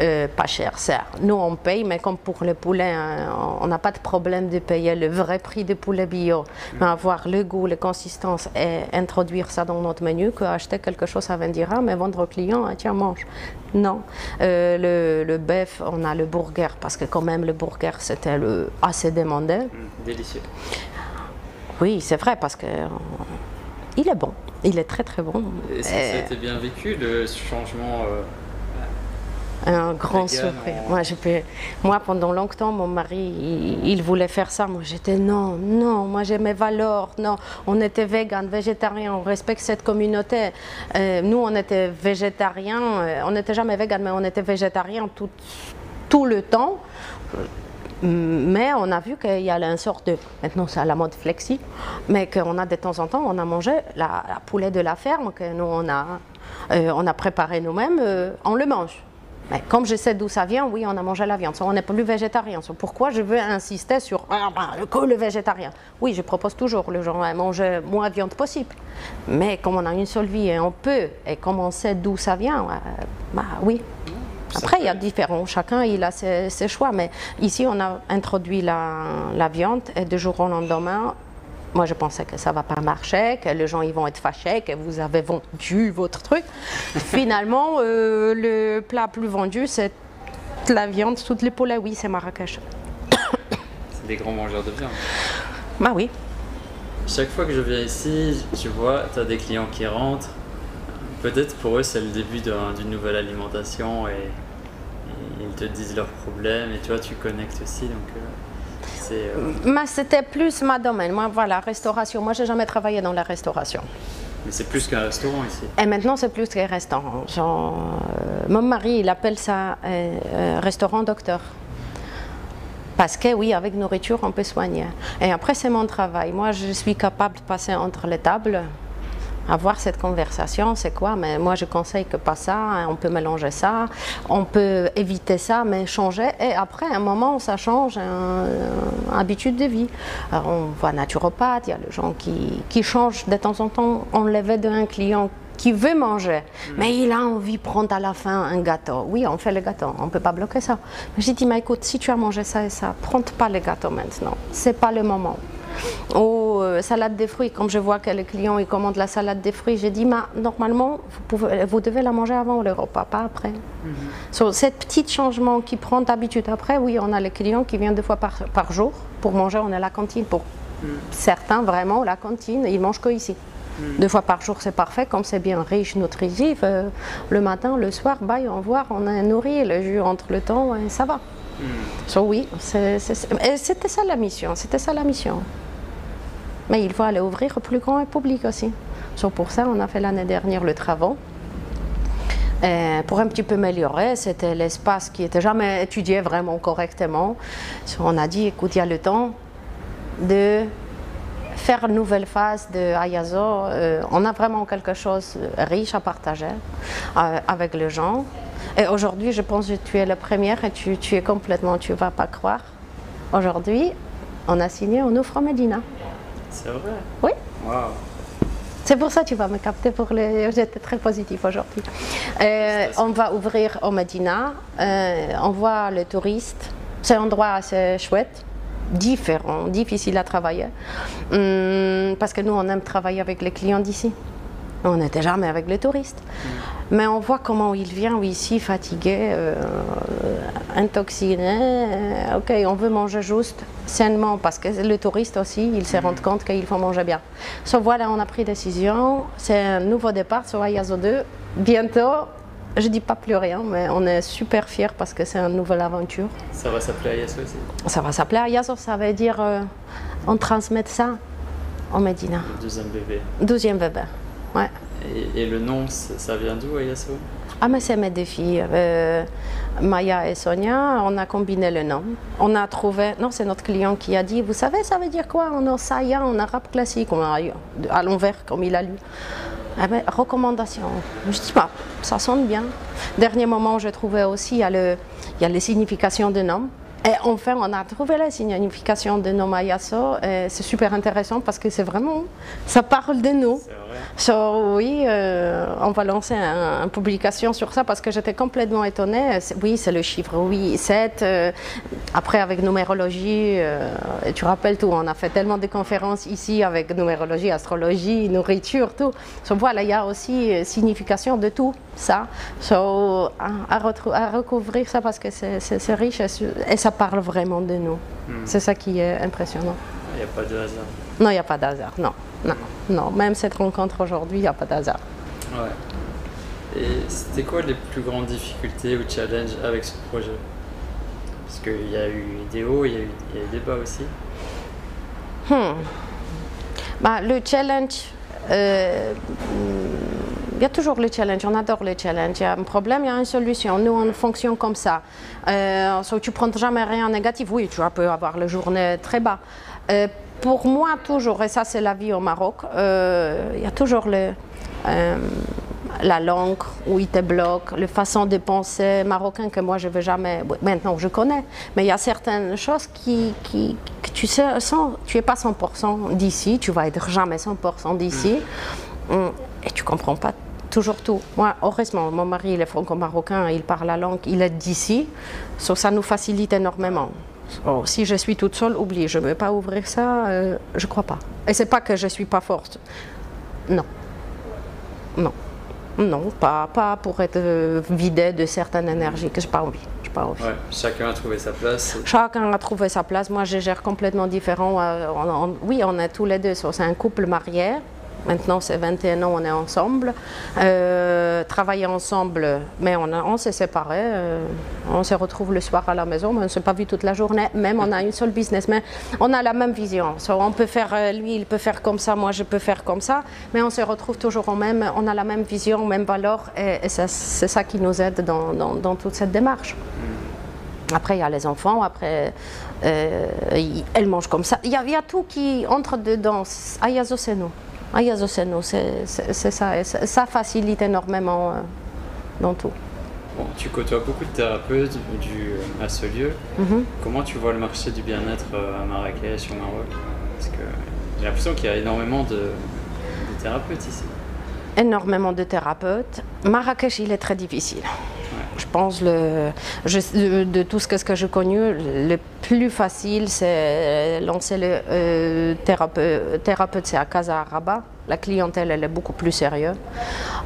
A: euh, pas cher, certes. Nous, on paye, mais comme pour le poulet, hein, on n'a pas de problème de payer le vrai prix du poulet bio. Mais avoir le goût, la consistance et introduire ça dans notre menu, que acheter quelque chose à 20 dirhams et vendre au client, ah, tiens, mange. Non. Euh, le, le bœuf, on a le burger, parce que quand même, le burger, c'était le, assez demandé.
B: Délicieux.
A: Oui, c'est vrai, parce que euh, il est bon. Il est très, très bon.
B: Et ça, ça a été bien vécu, le changement euh,
A: Un grand
B: on-
A: Moi, je peux- moi, pendant longtemps, mon mari, il, il voulait faire ça. Moi, j'étais non, non. Moi, j'ai mes valeurs. Non, on était vegan, végétarien. On respecte cette communauté. Euh, nous, on était végétariens. euh, on n'était jamais vegan, mais on était végétarien tout, tout le temps. Mais on a vu qu'il y a une sorte de. Maintenant, c'est à la mode flexi. Mais qu'on a de temps en temps, on a mangé la, la poulet de la ferme que nous, on a, euh, on a préparé nous-mêmes. euh, on le mange. Mais comme je sais d'où ça vient, oui, on a mangé la viande. On n'est plus végétarien. Pourquoi je veux insister sur ah, que le végétarien? Oui, je propose toujours le genre à manger moins de viande possible. Mais comme on a une seule vie et on peut, et comme on sait d'où ça vient, euh, bah oui. Après, il y a différents, chacun il a ses, ses choix, mais ici on a introduit la, la viande et de jour au lendemain, moi je pensais que ça va pas marcher, que les gens ils vont être fâchés, que vous avez vendu votre truc. <laughs> Finalement, euh, le plat plus vendu c'est la viande, toutes les poulets, oui, c'est Marrakech.
B: c'est des grands mangeurs de viande.
A: Bah oui.
B: Chaque fois que je viens ici, tu vois, tu as des clients qui rentrent. Peut-être pour eux, c'est le début d'un- d'une nouvelle alimentation et, et ils te disent leurs problèmes et toi, tu connectes aussi. Donc, euh, euh,
A: Mais c'était plus ma domaine. Moi, voilà, restauration. Moi, j'ai jamais travaillé dans la restauration.
B: mais c'est plus qu'un restaurant ici.
A: Et maintenant, c'est plus qu'un restaurant. Genre, euh, mon mari, il appelle ça euh, euh, restaurant docteur. Parce que oui, avec nourriture, on peut soigner. Et après, c'est mon travail. Moi, je suis capable de passer entre les tables, avoir cette conversation, c'est quoi? Mais moi, je conseille que pas ça, hein, on peut mélanger ça, on peut éviter ça, mais changer. Et après, à un moment, ça change, un habitude de vie. Alors, on voit naturopathe, il y a les gens qui, qui changent de temps en temps. On levait d'un client qui veut manger, mais il a envie de prendre à la fin un gâteau. Oui, on fait le gâteau, on ne peut pas bloquer ça. J'ai dit, mais écoute, si tu as mangé ça et ça, prends pas le gâteau maintenant, c'est pas le moment. Ou euh, salade des fruits, comme je vois que les clients ils commandent la salade des fruits, j'ai dit, mais normalement, vous, pouvez, vous devez la manger avant le repas, pas après. So, cette petite changement qui prend d'habitude après, oui, on a les clients qui viennent deux fois par, par jour pour manger, on est à la cantine. Pour certains, vraiment, la cantine, ils mangent que ici. Deux fois par jour, c'est parfait, comme c'est bien riche, nutritif. euh, le matin, le soir, bye, on voit, on est nourri, le jus entre le temps, et ça va. So, oui, c'était ça la mission, c'était ça la mission. Mais il faut aller ouvrir au plus grand public aussi. So, pour ça, on a fait l'année dernière le travaux. Euh, pour un petit peu améliorer, c'était l'espace qui n'était jamais étudié vraiment correctement. On a dit, écoute, il y a le temps de faire une nouvelle phase de Ayazo, euh, on a vraiment quelque chose de riche à partager euh, avec les gens. Et aujourd'hui, je pense que tu es la première et tu, es complètement, tu ne vas pas croire. Aujourd'hui, on a signé un offre Medina.
B: C'est vrai
A: Oui.
B: Waouh
A: C'est pour ça que tu vas me capter pour les. J'étais très positif aujourd'hui. Euh, on va ouvrir au Medina. Euh, on voit les touristes. C'est un endroit assez chouette, différent, difficile à travailler. Hum, parce que nous, on aime travailler avec les clients d'ici. On n'était jamais avec les touristes. Mais on voit comment il vient ici fatigué, euh, intoxiqué. Ok, on veut manger juste, sainement, parce que le touriste aussi, il se rend compte qu'il faut manger bien. So, voilà, on a pris décision. C'est un nouveau départ sur Ayazo 2. Bientôt, je dis pas plus rien, mais on est super fiers parce que c'est une nouvelle aventure.
B: Ça va s'appeler Ayaso aussi?
A: Ça va s'appeler Ayazo, ça veut dire euh, on transmet ça au Medina.
B: Le deuxième bébé.
A: Douzième bébé. Ouais.
B: Et, le nom, ça vient d'où Ayaso
A: Ah, mais c'est mes deux filles, euh, Maya et Sonia. On a combiné le nom. On a trouvé. Non, c'est notre client qui a dit Vous savez, ça veut dire quoi? En osaya, en arabe classique, à l'envers, comme il a lu. Ah ben, recommandation. Je dis pas, ça sonne bien. Dernier moment, j'ai trouvé aussi, il y a, le, il y a les significations de nom. Et enfin, on a trouvé la signification de nom Ayaso. et C'est super intéressant parce que c'est vraiment, ça parle de nous.
B: Vrai
A: So, oui, euh, on va lancer un- une publication sur ça parce que j'étais complètement étonnée. Oui, c'est le chiffre, oui, 7. euh, après, avec numérologie, euh, tu rappelles tout, on a fait tellement de conférences ici avec numérologie, astrologie, nourriture, tout. So, voilà, il y a aussi signification de tout ça. So, à, à retrou- à recouvrir ça parce que c'est riche et, et ça parle vraiment de nous. C'est ça qui est impressionnant.
B: Il n'y a pas de hasard.
A: Non, il n'y a pas d'hasard, non, non, non. Même cette rencontre aujourd'hui, il n'y a pas d'hasard.
B: Ouais. Et c'était quoi les plus grandes difficultés ou challenges avec ce projet? Parce qu'il y a eu des hauts, il y a eu, il y a eu des bas aussi.
A: Bah, le challenge, euh, il y a toujours le challenge, on adore le challenge. Il y a un problème, il y a une solution. Nous, on fonctionne comme ça. Euh, tu ne prends jamais rien négatif. Oui, tu peux avoir le journée très bas. Euh, pour moi, toujours, et ça c'est la vie au Maroc, euh, il y a toujours le, euh, la langue où il te bloque, la façon de penser marocain que moi je ne veux jamais. Maintenant, je connais, mais il y a certaines choses qui, qui- que tu sais, sans- tu n'es pas 100% d'ici, tu vas être jamais 100% d'ici, Hum, et tu comprends pas toujours tout. Moi, heureusement, mon mari il est franco-marocain, il parle la langue, il est d'ici, so, ça nous facilite énormément. So, si je suis toute seule, oublie, je ne veux pas ouvrir ça, euh, je crois pas. Et c'est pas que je suis pas forte, non. Non. Non, pas, pas pour être euh, vidé de certaines énergies que je n'ai pas envie. Pas envie.
B: Ouais, chacun a trouvé sa place.
A: Chacun a trouvé sa place. Moi, je gère complètement différent. Euh, on- on- oui, on est tous les deux. C'est un couple marié. Maintenant, c'est 21 ans, on est ensemble. Euh, travailler ensemble, mais on, on s'est séparés. euh, on se retrouve le soir à la maison, mais on ne s'est pas vu toute la journée. Même on a une seule business, mais on a la même vision. So, on peut faire, euh, lui, il peut faire comme ça, moi, je peux faire comme ça, mais on se retrouve toujours au même. On a la même vision, même valeur, et, et c'est ça qui nous aide dans, toute cette démarche. Après, il y a les enfants, après, euh, elles mangent comme ça. Il y, y a tout qui entre dedans. Ayazo, c'est nous. Ayazo, c'est nous. C'est ça. Et ça. facilite énormément euh, dans tout.
B: Bon, tu côtoies beaucoup de thérapeutes du, à ce lieu.
A: Mhm.
B: Comment tu vois le marché du bien-être euh, à Marrakech, au Maroc? Parce que j'ai l'impression qu'il y a énormément de, de thérapeutes ici.
A: Énormément de thérapeutes. Marrakech, il est très difficile. Je pense le, de, tout ce que, ce j'ai connu, le plus facile, c'est lancer le euh, thérapeute, c'est à Casa Rabat. La clientèle, elle est beaucoup plus sérieuse.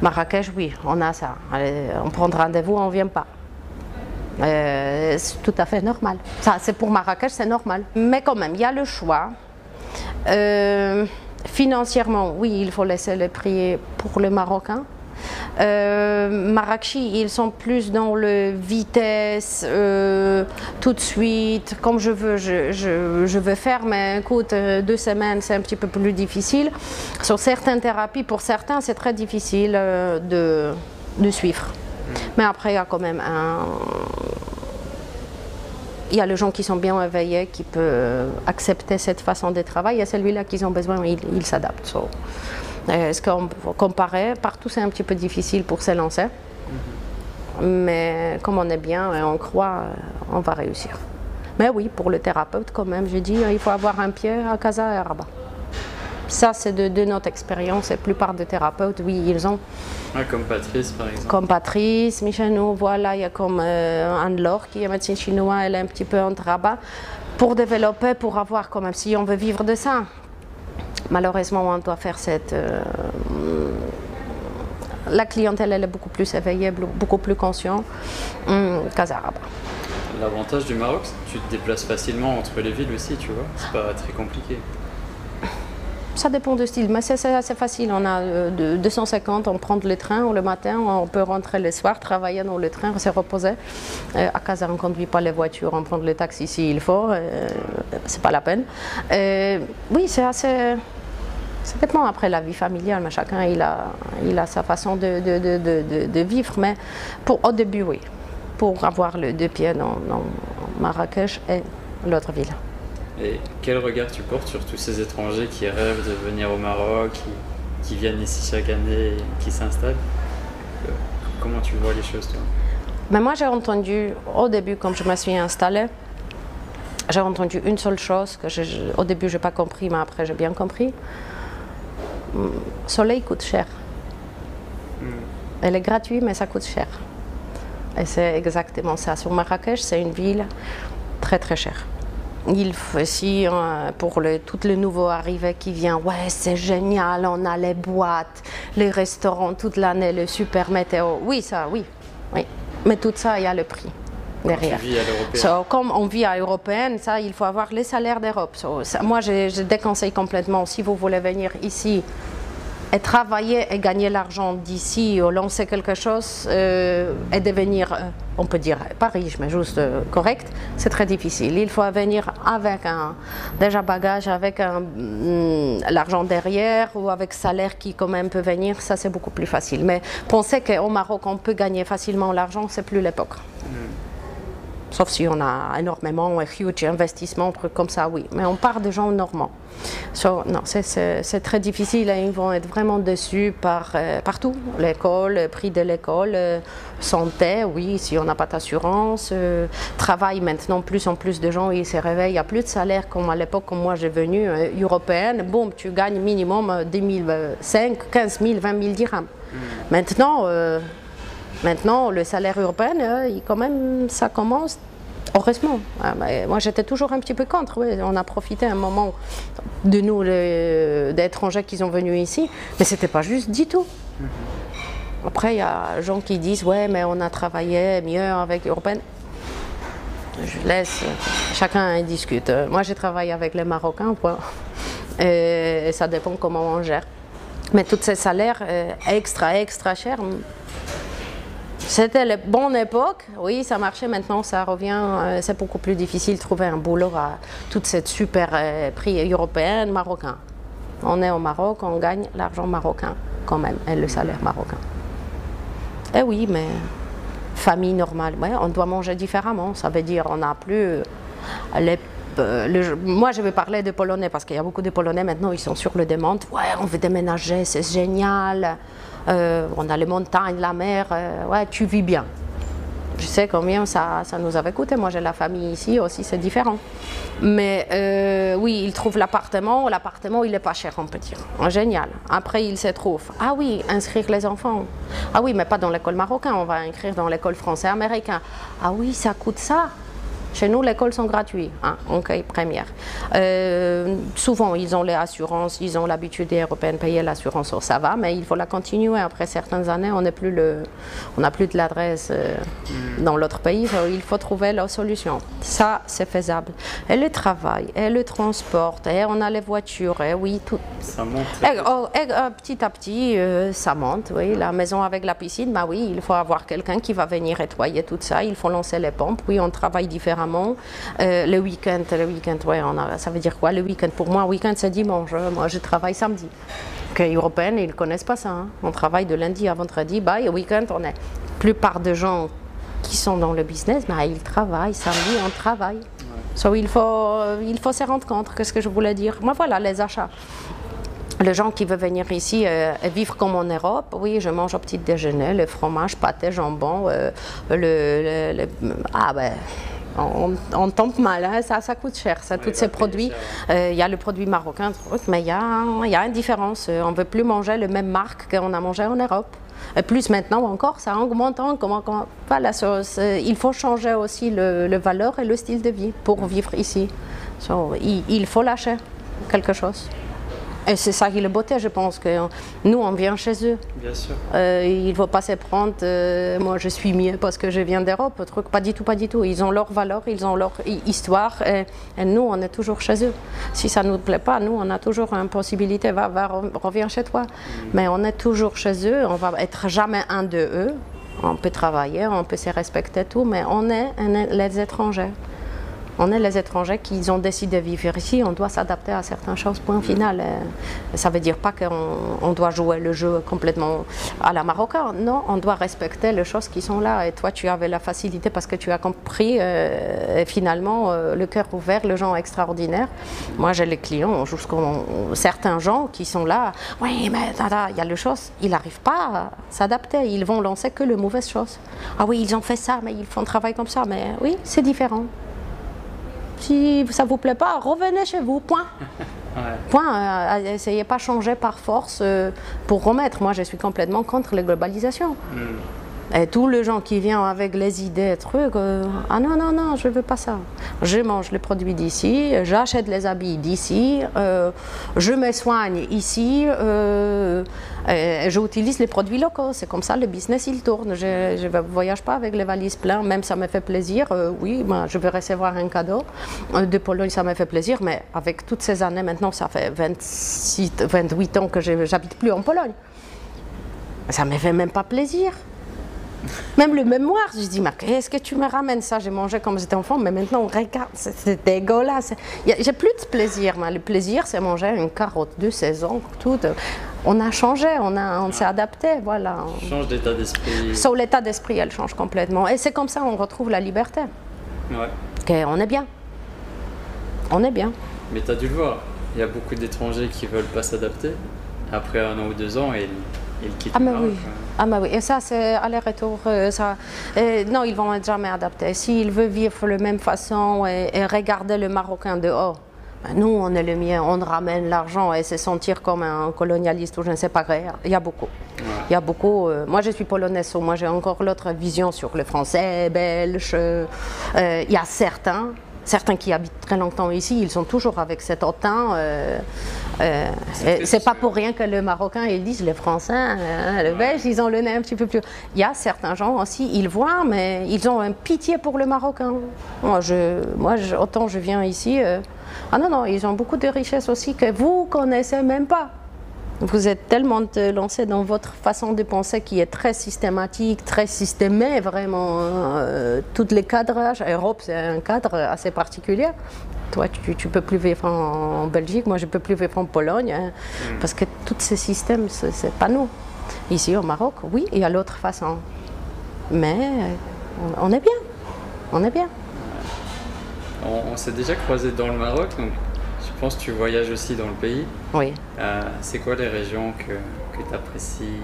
A: Marrakech, oui, on a ça. On prend rendez-vous, on ne vient pas. Euh, c'est tout à fait normal. Ça, c'est pour Marrakech, c'est normal. Mais quand même, il y a le choix. Euh, financièrement, oui, il faut laisser le prix pour les Marocains. Euh, ils sont plus dans le vitesse, euh, tout de suite, comme je veux, je, je, je veux faire, mais écoute, euh, deux semaines, c'est un petit peu plus difficile. Sur certaines thérapies, pour certains, c'est très difficile euh, de, de suivre. Mais après, il y a quand même un, il y a les gens qui sont bien éveillés, qui peuvent accepter cette façon de travail. Il y a celui-là qui ont besoin, ils il s'adaptent. So, est-ce qu'on comparer Partout, c'est un petit peu difficile pour se lancer. Mais comme on est bien et on croit, on va réussir. Mais oui, pour le thérapeute, quand même, j'ai dit, il faut avoir un pied à Casa et à Rabat. Ça, c'est de, notre expérience. La plupart des thérapeutes, oui, ils ont.
B: comme Patrice, par exemple.
A: Comme Patrice, Michel voilà, il y a comme euh, Anne-Laure qui est médecine chinoise, elle est un petit peu en Rabat. Pour développer, pour avoir quand même, si on veut vivre de ça, malheureusement, on doit faire cette. Euh, la clientèle, elle est beaucoup plus éveillée, beaucoup plus consciente hum, Rabat.
B: L'avantage du Maroc, c'est que tu te déplaces facilement entre les villes aussi, tu vois. C'est pas très compliqué.
A: Ça dépend du style, mais c'est assez facile. On a euh, 250, on prend le train le matin, on peut rentrer le soir, travailler dans le train, se reposer. Euh, à Casa, on ne conduit pas les voitures, on prend le taxi s'il faut, euh, c'est pas la peine. Euh, oui, c'est assez. Ça dépend après la vie familiale, mais chacun il a, il a sa façon de, de, de, de vivre. Mais pour, au début, oui, pour avoir le deux pieds dans, dans Marrakech et l'autre ville.
B: Et quel regard tu portes sur tous ces étrangers qui rêvent de venir au Maroc, qui, viennent ici chaque année et qui s'installent? Euh, Comment tu vois les choses, toi?
A: Mais Moi, j'ai entendu, au début, quand je me suis installée, j'ai entendu une seule chose que au début, je n'ai pas compris, mais après, j'ai bien compris. Le soleil coûte cher. Hmm. Elle est gratuite, mais ça coûte cher. Et c'est exactement ça. Sur Marrakech, c'est une ville très très chère. Il faut aussi, euh, pour le, toutes les nouveaux arrivés qui viennent, ouais, c'est génial, on a les boîtes, les restaurants toute l'année, le super météo. Oui, ça, oui, oui. Mais tout ça, il y a le prix derrière.
B: So,
A: comme on vit à européenne, ça, il faut avoir les salaires d'Europe. moi, je, je déconseille complètement. Si vous voulez venir ici et travailler et gagner l'argent d'ici ou lancer quelque chose euh, et devenir, euh, on peut dire, pas riche, mais juste euh, correct, c'est très difficile. Il faut venir avec un déjà bagage, avec mm, l'argent derrière ou avec salaire qui quand même peut venir, ça c'est beaucoup plus facile. Mais penser qu'au Maroc on peut gagner facilement l'argent, c'est plus l'époque. Mm. Sauf si on a énormément, un huge investissement, trucs comme ça, oui. Mais on part de gens normands. non, c'est très difficile et ils vont être vraiment déçus par, euh, partout. L'école, le prix de l'école, euh, santé, oui, si on n'a pas d'assurance, euh, travail maintenant, plus en plus de gens, ils se réveillent, il n'y a plus de salaire comme à l'époque, comme moi j'ai venu, européenne, boum, tu gagnes minimum 10 5, 15 000, 20 000 dirhams. Mm. Maintenant, Maintenant, le salaire urbain, euh, quand même, ça commence Heureusement. Ah, moi, j'étais toujours un petit peu contre. On a profité un moment de nous, d'étrangers qui sont venus ici, mais c'était pas juste du tout. Mm-hmm. Après, il y a des gens qui disent Ouais, mais on a travaillé mieux avec Urbain. Je laisse, chacun discute. Moi, j'ai travaillé avec les Marocains, Et, ça dépend comment on gère. Mais tous ces salaires euh, extra, extra chers, c'était la bonne époque, oui, ça marchait. Maintenant, ça revient. Euh, c'est beaucoup plus difficile de trouver un boulot à toute cette super euh, prix européen, marocain. On est au Maroc, on gagne l'argent marocain quand même, et le salaire marocain. Eh oui, mais famille normale, ouais, on doit manger différemment. Ça veut dire on n'a plus euh, moi, je vais parler de Polonais parce qu'il y a beaucoup de Polonais maintenant, ils sont sur le demande. Ouais, on veut déménager, c'est génial. Euh, on a les montagnes, la mer, euh, ouais, tu vis bien. Je sais combien ça, ça nous avait coûté. Moi, j'ai la famille ici aussi, c'est différent. Mais euh, oui, il trouve l'appartement. L'appartement, il n'est pas cher, on peut dire. Génial. Après, il se trouve. Ah oui, inscrire les enfants. Ah oui, mais pas dans l'école marocaine, on va inscrire dans l'école français-américain. Ah oui, ça coûte ça. Chez nous, l'école sont gratuites, hein, en cahier première. Euh, souvent, ils ont les assurances, ils ont l'habitude européenne de payer l'assurance, ça va, mais il faut la continuer. Après certaines années, on n'a plus, le, on plus de l'adresse euh, mm. dans l'autre pays, il faut trouver la solution. Ça, c'est faisable. Et le travail, et le transport, et on a les voitures, et oui, tout.
B: Ça monte. Et,
A: oh, euh, petit à petit, ça monte, oui. La maison avec la piscine, bah oui, il faut avoir quelqu'un qui va venir nettoyer tout ça, il faut lancer les pompes, oui, on travaille différemment euh, le week-end, le week-end, ouais, on a, ça veut dire quoi le week-end? Pour moi, week-end c'est dimanche. Moi, je travaille samedi. Les Européens, ils ne connaissent pas ça. Hein. On travaille de lundi à vendredi. Bah, et week-end, on est. La plupart des gens qui sont dans le business, ben, ils travaillent, samedi on travaille. So, il, faut, il faut se rendre compte, qu'est-ce que je voulais dire? Moi voilà, les achats. Les gens qui veulent venir ici euh, et vivre comme en Europe, oui, je mange au petit déjeuner le fromage, pâté, jambon, euh, le, le- le- Ah ben, on, on tombe mal, hein, ça, ça coûte cher, ça, tous ces produits. Euh, Il y a le produit marocain, mais il y a, il y a une différence. Euh, On ne veut plus manger le même marque qu'on a mangé en Europe. Et plus maintenant encore, ça augmente. hein, voilà, c'est- il faut changer aussi le, le valeur et le style de vie pour vivre ici. So, il, il faut lâcher quelque chose. Et c'est ça qui est le beauté, je pense, que nous, on vient chez eux.
B: Bien sûr.
A: Euh, il ne faut pas se prendre, euh, moi je suis mieux parce que je viens d'Europe, truc, pas du tout, pas du tout. Ils ont leur valeur, ils ont leur hi- histoire et, et nous on est toujours chez eux. Si ça ne nous plaît pas, nous on a toujours une possibilité, va, va, re- reviens chez toi. Mais on est toujours chez eux, on va être jamais un de eux. On peut travailler, on peut se respecter tout, mais on est les étrangers. On est les étrangers qui ont décidé de vivre ici, on doit s'adapter à certaines choses, point final. Euh, Ça ne veut dire pas qu'on on doit jouer le jeu complètement à la marocaine. Non, on doit respecter les choses qui sont là. Et toi, tu avais la facilité parce que tu as compris, euh, et finalement, euh, le cœur ouvert, les gens extraordinaires. Moi, j'ai les clients, jusqu'aux certains gens qui sont là. Oui, mais il y a les choses, ils n'arrivent pas à s'adapter. Ils vont lancer que les mauvaises choses. Ah oui, ils ont fait ça, mais ils font un travail comme ça. Mais oui, c'est différent. Si ça vous plaît pas, revenez chez vous, point. <laughs>
B: Ouais.
A: Point. Euh, essayez pas de changer par force euh, pour remettre. Moi, je suis complètement contre la globalisation. Et tous les gens qui viennent avec les idées, trucs, euh, ah non, non, non, je veux pas ça. Je mange les produits d'ici, j'achète les habits d'ici, euh, je me soigne ici, euh, j'utilise les produits locaux. C'est comme ça, le business, il tourne. Je ne voyage pas avec les valises pleines, même ça me fait plaisir. Euh, oui, je vais recevoir un cadeau de Pologne, ça me fait plaisir, mais avec toutes ces années, maintenant, ça fait 26, 28 ans que j'habite plus en Pologne. Ça me fait même pas plaisir. Même le mémoire, je dis, mais qu'est-ce que tu me ramènes ça? J'ai mangé comme j'étais enfant, mais maintenant, regarde, c'est dégueulasse. J'ai plus de plaisir. moi. Le plaisir, c'est manger une carotte de saison, tout. On a changé, on, a- on s'est adapté, voilà.
B: Change d'état d'esprit.
A: Sauf l'état d'esprit, elle change complètement. Et c'est comme ça on retrouve la liberté.
B: Ouais.
A: On est bien. On est bien.
B: Mais t'as dû le voir. Il y a beaucoup d'étrangers qui veulent pas s'adapter. Après un an ou deux ans, ils, ils quittent
A: Ah, mais oui.
B: ouais.
A: Ah, mais oui. Et ça, c'est aller-retour. euh, ça. Et non, ils vont être jamais adaptés. S'ils veulent vivre de la même façon et, et regarder le Marocain de haut, ben, nous, on est le mien, on ramène l'argent et se sentir comme un colonialiste ou je ne sais pas quoi. Il y a beaucoup. Il y a beaucoup. euh, moi, je suis polonaise, moi, j'ai encore l'autre vision sur le français, belge. euh, Il y a certains. Certains qui habitent très longtemps ici, ils sont toujours avec cet autant. euh, euh, et c'est pas pour rien que le Marocain, ils disent le Français, hein, le Belge, ils ont le nez un petit peu plus. Il y a certains gens aussi, ils voient, mais ils ont un pitié pour le Marocain. Moi, je, moi je- autant je viens ici. euh, ah non, non, ils ont beaucoup de richesses aussi que vous connaissez même pas. Vous êtes tellement lancé dans votre façon de penser qui est très systématique, très systémée, vraiment. euh, tous les cadrages. Europe, c'est un cadre assez particulier. Toi, tu, tu peux plus vivre en, en Belgique, moi, je peux plus vivre en Pologne, hein, parce que tous ces systèmes, ce n'est pas nous. Ici, au Maroc, oui, il y a l'autre façon. Mais on, on est bien. On est bien.
B: On, on s'est déjà croisé dans le Maroc, donc pense que tu voyages aussi dans le pays.
A: Oui.
B: Euh, c'est quoi les régions que, que tu apprécies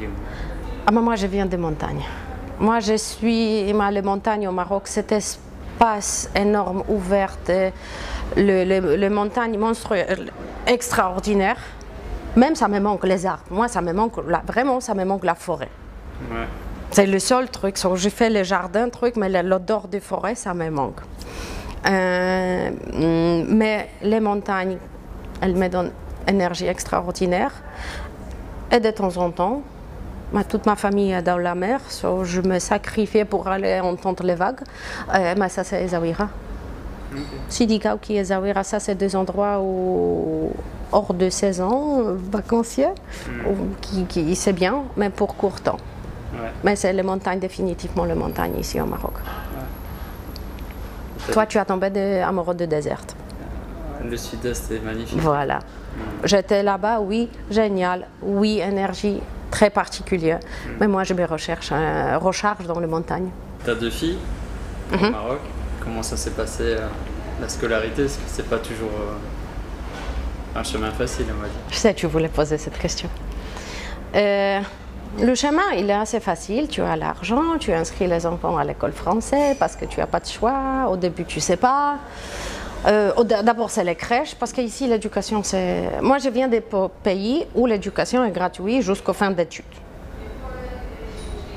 A: Ah, mais moi, je viens des montagnes. Moi, je suis. les montagnes au Maroc, cet espace énorme, ouvert, euh, le, le- les montagnes monstrueuses, extraordinaires. Même ça me manque les arbres. Moi, ça me manque, la- vraiment, ça me manque la forêt.
B: Ouais.
A: C'est le seul truc. J'ai fait le jardin, truc, mais l'odeur des forêts, ça me manque. Euh, mais les montagnes, elles me donnent énergie extraordinaire. Et de temps en temps, ma- toute ma famille est dans la mer, so je me sacrifiais pour aller entendre les vagues. Euh, mais ça, c'est Essaouira. Sidi Kouki et Essaouira, ça, c'est deux endroits où, hors de saison, vacanciers, où- qui, qui c'est bien, mais pour court temps.
B: Ouais.
A: Mais c'est les montagnes, définitivement les montagnes ici au Maroc. Toi, tu as tombé de, amoureux de désert.
B: Le sud-est est magnifique.
A: Voilà. J'étais là-bas, oui, génial. Oui, énergie très particulier. Mais moi, je me recherche, euh, recharge dans les montagnes.
B: Tu as deux filles au
A: Mhm.
B: Maroc. Comment ça s'est passé euh, la scolarité? Est-ce que c'est pas toujours euh, un chemin facile, on va dire?
A: Je sais tu voulais poser cette question. Le chemin, il est assez facile. Tu as l'argent, tu inscris les enfants à l'école française parce que tu n'as pas de choix. Au début, tu sais pas. Euh, D'abord, c'est les crèches parce qu'ici, l'éducation, c'est. Moi, je viens des pays où l'éducation est gratuite jusqu'aux fins d'études.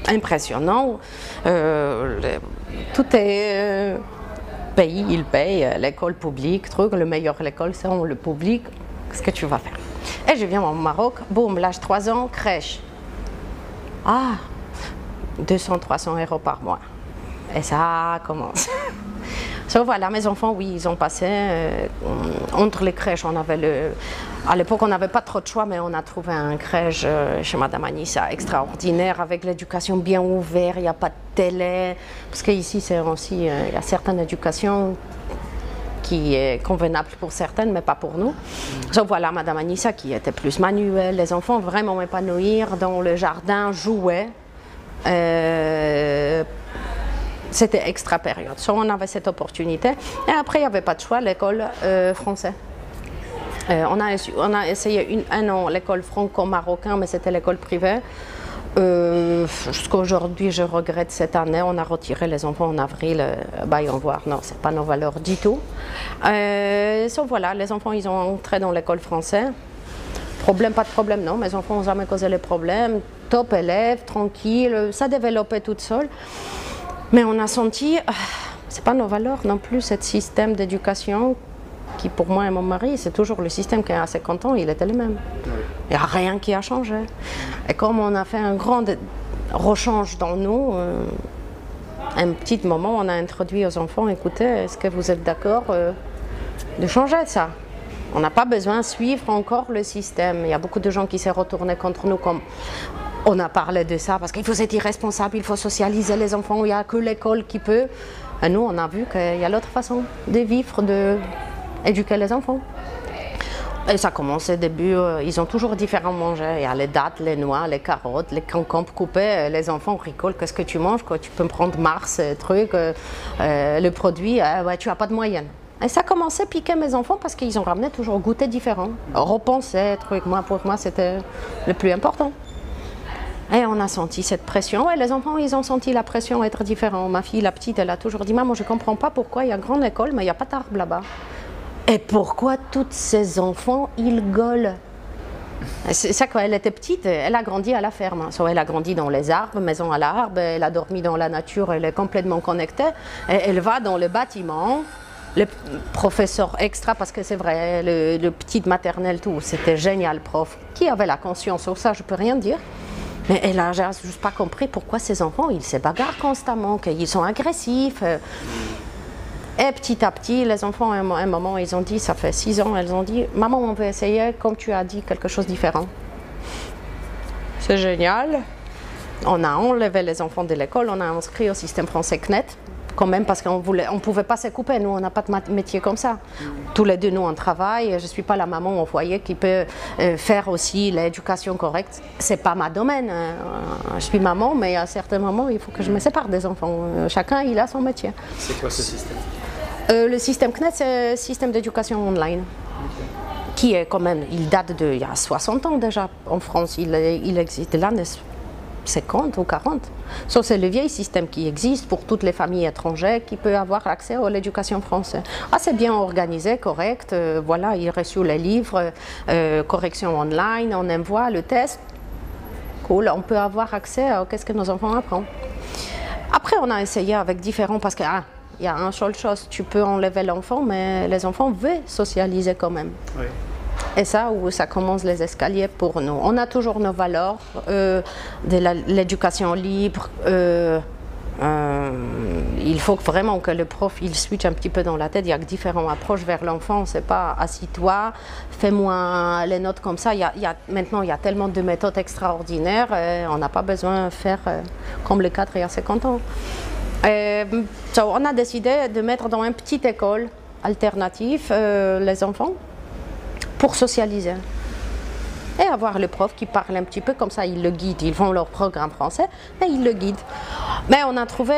A: Impressionnant. Euh, tout est. euh, pays, il paye, euh, l'école publique, truc, le meilleur l'école, c'est le public. Qu'est-ce que tu vas faire? Et je viens au Maroc, boum, l'âge 3 ans, crèche. Ah, 200, 300 euros par mois. Et ça commence. <laughs> So, voilà, mes enfants, oui, ils ont passé. euh, entre les crèches, on avait le. À l'époque, on n'avait pas trop de choix, mais on a trouvé un crèche euh, chez Madame Anissa extraordinaire, avec l'éducation bien ouverte, il n'y a pas de télé. Parce qu'ici, c'est aussi. euh, Il y a certaines éducations qui est convenable pour certaines, mais pas pour nous. Donc voilà, Madame Anissa qui était plus manuelle, les enfants vraiment épanouir dans le jardin, jouer. Euh, c'était extra période. So, on avait cette opportunité. Et après, il n'y avait pas de choix, l'école euh, française. Euh, on, a, essu- on a essayé une- un an l'école franco-marocain, mais c'était l'école privée. Euh, Jusqu'à je regrette cette année. On a retiré les enfants en avril. Euh, bah, on voir, non, c'est pas nos valeurs du tout. Euh, voilà, les enfants, ils ont entré dans l'école française. Problème, pas de problème, non. Mes enfants n'ont jamais causé les problèmes. Top élève, tranquille, ça développait toute seule. Mais on a senti, ah, c'est pas nos valeurs non plus, ce système d'éducation qui, pour moi et mon mari, c'est toujours le système qui à 50 ans, il était le même. Il n'y a rien qui a changé. Et comme on a fait un grand rechange dans nous, euh, un petit moment, on a introduit aux enfants, écoutez, est-ce que vous êtes d'accord euh, de changer ça? On n'a pas besoin de suivre encore le système. Il y a beaucoup de gens qui s'est retourné contre nous comme on a parlé de ça parce qu'il faut être irresponsable, il faut socialiser les enfants, il n'y a que l'école qui peut. Et nous, on a vu qu'il y a l'autre façon de vivre, de éduquer les enfants. Et ça commence au début, euh, ils ont toujours différents manger. Il y a les dattes, les noix, les carottes, les concombres coupés. Les enfants rigolent, qu'est-ce que tu manges Tu peux me prendre Mars, euh, truc, euh, euh, le produit, euh, tu n'as pas de moyenne. Et ça commençait à piquer mes enfants parce qu'ils ont ramené toujours goûter différent. Repenser, truc. Moi, pour moi, c'était le plus important. Et on a senti cette pression. Les enfants, ils ont senti la pression être différente. Ma fille, la petite, elle a toujours dit Maman, je ne comprends pas pourquoi il y a grande école, mais il n'y a pas d'arbre là-bas. Et pourquoi tous ces enfants, ils golent c'est ça, quand elle était petite, elle a grandi à la ferme. So, elle a grandi dans les arbres, maison à l'arbre, elle a dormi dans la nature, elle est complètement connectée. Elle va dans le bâtiment, le professeur extra, parce que c'est vrai, le, petit maternel, tout, c'était génial, prof, qui avait la conscience, sur ça, je peux rien dire. Mais elle a juste pas compris pourquoi ces enfants, ils se bagarrent constamment, qu'ils sont agressifs. Et petit à petit, les enfants, à un moment, ils ont dit, ça fait six ans, elles ont dit, maman, on veut essayer, comme tu as dit, quelque chose de différent. C'est génial. On a enlevé les enfants de l'école, on a inscrit au système français CNET, quand même, parce qu'on ne on pouvait pas se couper. Nous, on n'a pas de métier comme ça. Tous les deux, nous, on travaille. Je ne suis pas la maman au foyer qui peut euh, faire aussi l'éducation correcte. Ce n'est pas ma domaine. hein. Je suis maman, mais à certains moments, il faut que je me sépare des enfants. Euh, Chacun, il a son métier.
B: C'est quoi ce système?
A: Euh, le système CNET, c'est un système d'éducation online. Qui est quand même, il date de il y a 60 ans déjà en France. Il, existe là, 50 ou 40. Ça, c'est le vieil système qui existe pour toutes les familles étrangères qui peuvent avoir accès à l'éducation française. Ah, c'est bien organisé, correct. euh, voilà, il reçu les livres, euh, correction online, on envoie le test. Cool, on peut avoir accès à qu'est-ce que nos enfants apprennent. Après, on a essayé avec différents parce que ah, il y a une seule chose, tu peux enlever l'enfant, mais les enfants veulent socialiser quand même.
B: Oui.
A: Et ça, où ça commence les escaliers pour nous. On a toujours nos valeurs euh, de l'éducation libre. euh, euh, il faut vraiment que le prof il switch un petit peu dans la tête. Il y a différentes approches vers l'enfant. C'est pas assis-toi, fais-moi les notes comme ça. Il y a, maintenant, il y a tellement de méthodes extraordinaires. on n'a pas besoin de faire comme le cadre il y a 50 ans. So, on a décidé de mettre dans une petite école alternative les enfants pour socialiser. et avoir le prof qui parle un petit peu comme ça, il le guide. Ils font leur programme français, mais il le guide. Mais on a trouvé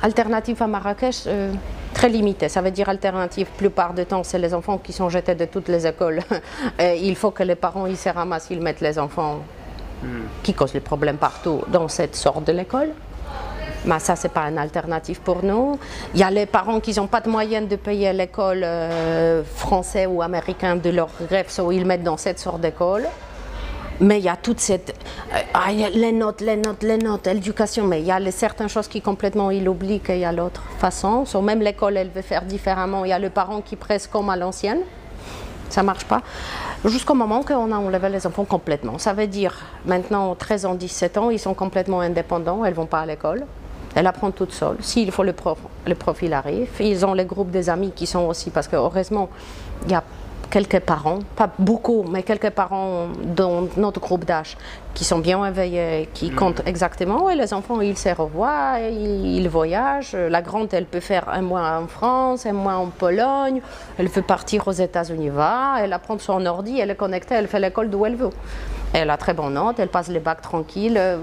A: alternative à Marrakech euh, très limitée. Ça veut dire alternative, plupart du temps, c'est les enfants qui sont jetés de toutes les écoles. <laughs> Et il faut que les parents ils se ramassent, ils mettent les enfants qui causent les problèmes partout dans cette sorte de l'école. Mais ça, c'est pas une alternative pour nous. Il y a les parents qui n'ont pas de moyens de payer l'école euh, française ou américaine de leurs rêves, so ils mettent dans cette sorte d'école. Mais il y a toute cette. euh, ah, les notes, les notes, les notes, l'éducation. Mais il y a certaines choses qui complètement il oublie qu'il y a l'autre façon. So, même l'école, elle veut faire différemment. Il y a le parent qui presse comme à l'ancienne. Ça marche pas. Jusqu'au moment qu'on a enlevé les enfants complètement. Ça veut dire, maintenant, 13 ans, 17 ans, ils sont complètement indépendants, elles vont pas à l'école. Elles apprennent toutes seules. S'il faut le prof, le prof, il arrive. Ils ont les groupes des amis qui sont aussi, parce que heureusement, il y a quelques parents, pas beaucoup, mais quelques parents dans notre groupe d'âge qui sont bien éveillés, qui comptent exactement. Et les enfants, ils se revoient, ils, ils voyagent. La grande, elle peut faire un mois en France, un mois en Pologne. Elle veut partir aux États-Unis, va. Elle apprend son ordi, elle est connectée, elle fait l'école d'où elle veut. Elle a très bonne note, elle passe les bacs tranquille. Euh,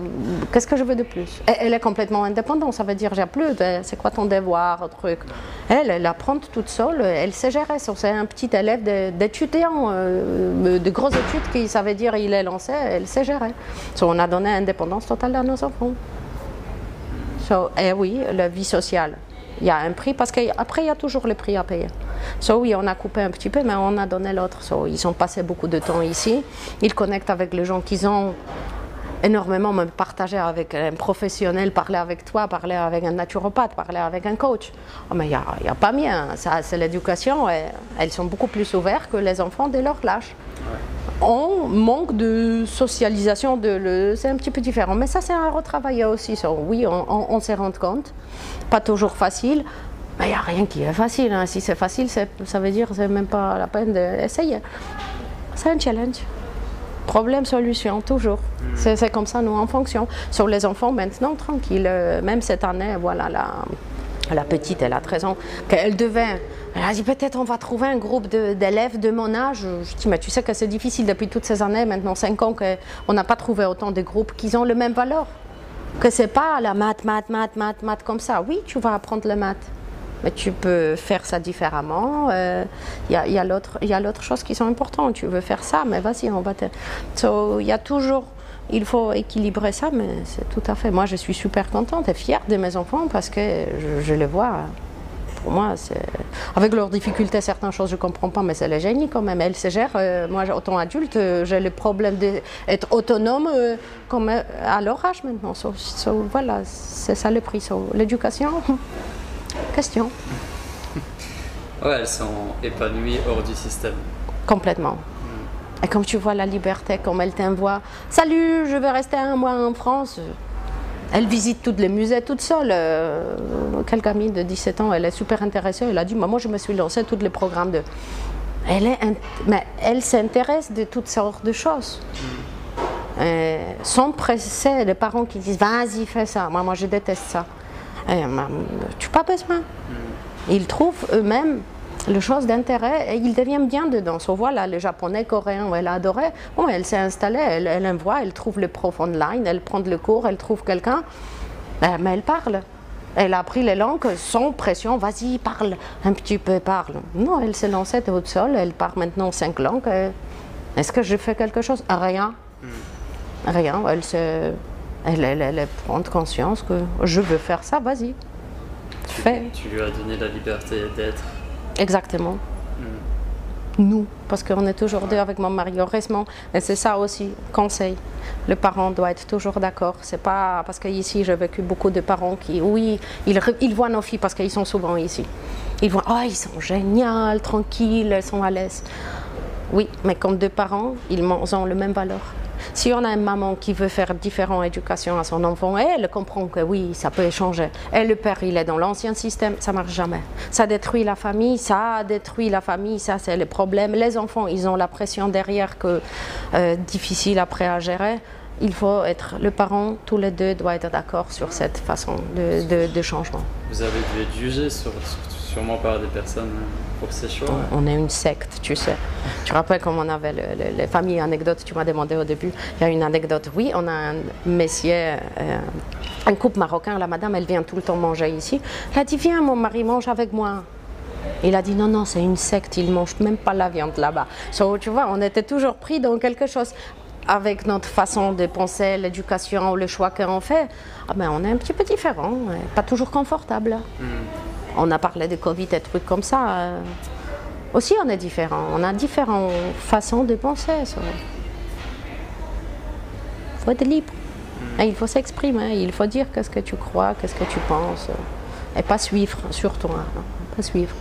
A: Qu'est-ce que je veux de plus? Elle est complètement indépendante, ça veut dire j'ai plus de c'est quoi ton devoir, truc? Elle, elle apprend toute seule, elle sait gérer. C'est un petit élève d'étudiant, euh, de grosses études qui ça veut dire il est lancé, elle sait gérer. So, on a donné indépendance totale à nos enfants. So, et oui, la vie sociale. Il y a un prix parce qu'après, il y a toujours le prix à payer. So, oui, on a coupé un petit peu, mais on a donné l'autre. So, ils ont passé beaucoup de temps ici. Ils connectent avec les gens qu'ils ont énormément même partagé avec un professionnel, parler avec toi, parler avec un naturopathe, parler avec un coach. Oh, mais il n'y a, pas mieux. hein. Ça, c'est l'éducation. Elles sont beaucoup plus ouvertes que les enfants de leur âge. On manque de socialisation, c'est un petit peu différent. Mais ça, c'est à retravailler aussi. Oui, on, on, on rendu compte. Pas toujours facile. Mais il n'y a rien qui est facile. hein. Si c'est facile, ça veut dire que c'est même pas la peine d'essayer. C'est un challenge. Problème, solution, toujours. C'est c'est comme ça, nous, en fonction. Sur les enfants, maintenant, tranquille. Euh, Même cette année, voilà, la, la petite, elle a 13 ans, qu'elle devait. Elle a dit peut-être on va trouver un groupe de- d'élèves de, mon âge. Je dis mais tu sais que c'est difficile depuis toutes ces années, maintenant 5 ans, qu'on n'a pas trouvé autant de groupes qui ont le même valeur. Que c'est pas la maths, maths, maths, maths, maths comme ça. Oui, tu vas apprendre le maths. Mais tu peux faire ça différemment. Euh, Il y a, il y a y a l'autre chose qui sont importantes. Tu veux faire ça, mais vas-y, on va te. So, il y a toujours. Il faut équilibrer ça, mais c'est tout à fait. Moi, je suis super contente et fière de mes enfants parce que je, les vois. Pour moi. Avec leurs difficultés, certaines choses, je ne comprends pas, mais c'est le génie quand même. Elles se gèrent. Euh, moi, autant adulte, euh, j'ai le problème d'être autonome euh, comme euh, à leur âge maintenant. So- so, voilà, c'est ça le prix. So, L'éducation, <laughs> question. <laughs>
B: Ouais, elles sont épanouies hors du système.
A: Complètement. Et comme tu vois la liberté, comme elle t'envoie, salut, je vais rester un mois en France. Elle visite tous les musées toute seule. Euh, quelle gamine de 17 ans, elle est super intéressée. Elle a dit, moi je me suis lancée tous les programmes de... Elle, est int- mais elle s'intéresse de toutes sortes de choses. Euh, sans presser les parents qui disent, vas-y, fais ça. Moi, moi je déteste ça. Eh, tu pas besoin. Ils trouvent eux-mêmes le chose d'intérêt et ils deviennent bien dedans. So, voilà, les japonais, coréens, elle a adoré. Bon, elle s'est installée, elle, elle envoie, elle trouve le prof online, elle prend le cours, elle trouve quelqu'un, Ben, mais elle parle. Elle a appris les langues sans pression, vas-y, parle, un petit peu, parle. Non, elle s'est lancée toute seule, elle parle maintenant cinq langues. Est-ce que je fais quelque chose? Rien. Rien, elle, se, elle, elle, elle prend conscience que je veux faire ça, vas-y. Fais.
B: Tu lui as donné la liberté d'être.
A: Exactement. Nous, parce qu'on est toujours deux avec mon mari, heureusement. Et c'est ça aussi, conseil. Le parent doit être toujours d'accord. C'est pas parce que ici j'ai vécu beaucoup de parents qui, oui, ils, ils voient nos filles parce qu'ils sont souvent ici. Ils voient, oh, ils sont géniaux, tranquilles, elles sont à l'aise. Oui, mais comme deux parents, ils ont la même valeur. Si on a une maman qui veut faire différente éducation à son enfant, elle comprend que oui, ça peut changer. Et le père, il est dans l'ancien système, ça marche jamais. Ça détruit la famille, ça détruit la famille, ça c'est le problème. Les enfants, ils ont la pression derrière que euh, difficile après à gérer. il faut être, le parent, tous les deux doivent être d'accord sur cette façon de, changement.
B: Vous avez dû être jugé sûrement par des personnes hein, pour ces choix
A: On est une secte, tu sais. Tu te rappelles comme on avait les familles anecdotes, tu m'as demandé au début. Il y a une anecdote, oui, on a un messier, euh, un couple marocain, la madame, elle vient tout le temps manger ici. Elle a dit, viens, mon mari mange avec moi. Il a dit non, non, c'est une secte, ils ne mangent même pas la viande là-bas. tu vois, on était toujours pris dans quelque chose avec notre façon de penser, l'éducation ou le choix qu'on fait, ah ben on est un petit peu différent, pas toujours confortable. Hmm. On a parlé de Covid et trucs comme ça. Euh, aussi, on est différent. On a différentes façons de penser. Il faut être libre. Hmm. il faut s'exprimer. Il faut dire qu'est-ce que tu crois, qu'est-ce que tu penses. Et pas suivre, surtout. Hein, pas suivre.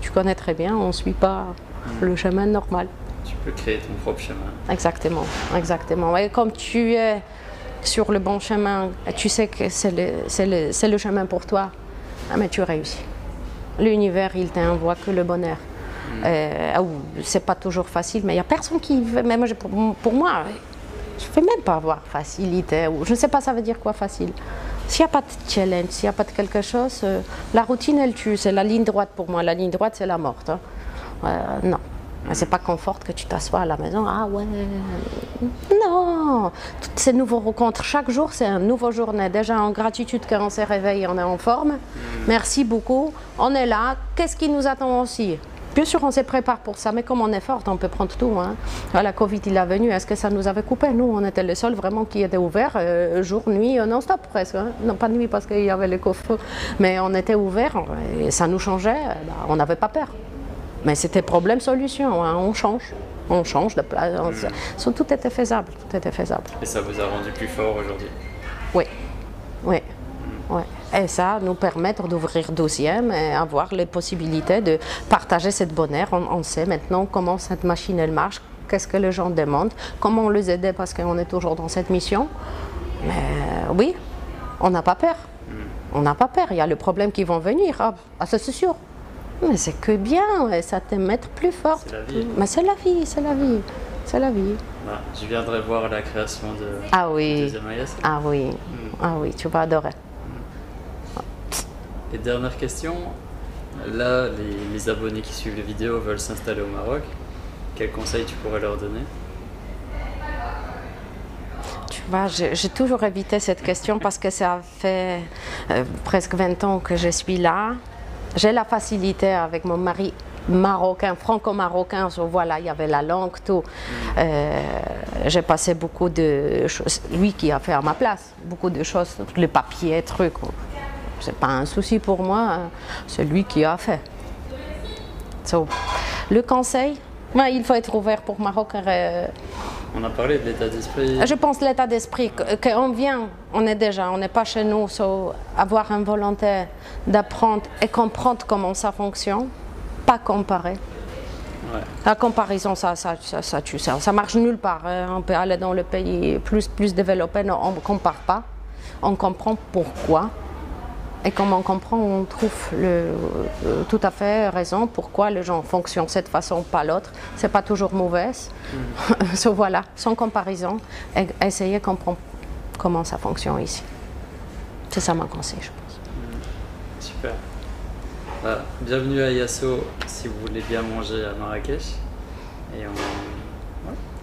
A: Tu connais très bien, on ne suit pas hmm. le chemin normal
B: tu peux créer ton propre chemin.
A: Exactement, exactement. Et comme tu es sur le bon chemin, tu sais que c'est le, le, le, chemin pour toi, ah, mais tu réussis. L'univers, il t'envoie que le bonheur. Mm. Euh, c'est pas toujours facile, mais il n'y a personne qui veut. Mais moi, pour, moi, je ne fais même pas avoir facilité. Ou, je ne sais pas ça veut dire quoi facile? S'il n'y a pas de challenge, s'il n'y a pas de quelque chose, euh, la routine, elle tue. C'est la ligne droite pour moi. La ligne droite, c'est la morte. Hein. Euh, non. C'est pas confort que tu t'assois à la maison. Ah ouais. Non. Toutes ces nouveaux rencontres. Chaque jour, c'est une nouvelle journée. Déjà en gratitude qu'on s'est réveillé, on est en forme. Mm. Merci beaucoup. On est là. Qu'est-ce qui nous attend aussi? Bien sûr, on se prépare pour ça, mais comme on est forte, on peut prendre tout. Hein. La Covid, il est venu, est-ce que ça nous avait coupé? Nous, on était les seuls vraiment qui étaient ouverts euh, jour, nuit, euh, non-stop presque. Hein. Non, pas nuit parce qu'il y avait les coffres, mais on était ouverts et ça nous changeait. Bah, on n'avait pas peur. Mais c'était problème-solution, hein. on change. On change de place. Mm. Tout était faisable, tout était faisable.
B: Et ça vous a rendu plus fort aujourd'hui?
A: Oui, oui. Mm. Et ça nous permet d'ouvrir deuxième et avoir les possibilités de partager cette bonheur. On, on sait maintenant comment cette machine elle marche, qu'est-ce que les gens demandent, comment on les aider parce qu'on est toujours dans cette mission. Mais oui, on n'a pas peur. Mm. On n'a pas peur. Il y a le problème qui vont venir. Ah ça c'est sûr. Mais c'est que bien, ça te met plus fort.
B: C'est la vie.
A: Mais c'est la vie, c'est la vie. C'est la vie.
B: Bah, je viendrai voir la création de
A: ah oui. Ah oui. Hmm. Ah oui, tu vas adorer.
B: Et dernière question. Là, les, abonnés qui suivent les vidéos veulent s'installer au Maroc. Quels conseils tu pourrais leur donner?
A: Tu vois, j'ai toujours évité cette question parce que ça fait euh, presque 20 ans que je suis là. J'ai la facilité avec mon mari marocain, franco-marocain, voilà, il y avait la langue, tout. Euh, j'ai passé beaucoup de choses, lui qui a fait à ma place, beaucoup de choses, les papiers, trucs. C'est pas un souci pour moi, hein. c'est lui qui a fait. le conseil, il faut être ouvert pour Maroc. Euh,
B: on a parlé de l'état d'esprit.
A: Je pense l'état d'esprit, qu'on vient, on est déjà, on n'est pas chez nous, avoir une volonté d'apprendre et comprendre comment ça fonctionne, pas comparer. La comparaison, ça, ça, ça, ça, ça, ça marche nulle part. Hein. On peut aller dans le pays plus, plus développé, non, on ne compare pas. On comprend pourquoi. Et comme on comprend, on trouve le, euh, tout à fait raison pourquoi les gens fonctionnent de cette façon, pas l'autre. C'est pas toujours mauvaise. Mm. <laughs> voilà, sans comparaison, essayer de comprendre comment ça fonctionne ici. C'est ça mon conseil, je pense.
B: Mm. Super. Bah, bienvenue à Yasso si vous voulez bien manger à Marrakech. Et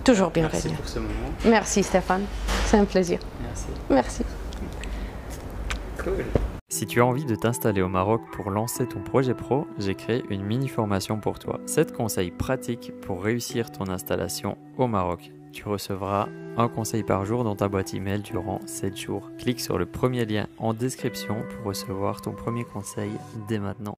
A: Toujours bienvenue.
B: Merci pour ce moment.
A: Merci Stéphane, c'est un plaisir.
B: Merci.
A: Merci.
B: Cool. Si tu as envie de t'installer au Maroc pour lancer ton projet pro, j'ai créé une mini formation pour toi. 7 conseils pratiques pour réussir ton installation au Maroc. Tu recevras un conseil par jour dans ta boîte email durant 7 jours. Clique sur le premier lien en description pour recevoir ton premier conseil dès maintenant.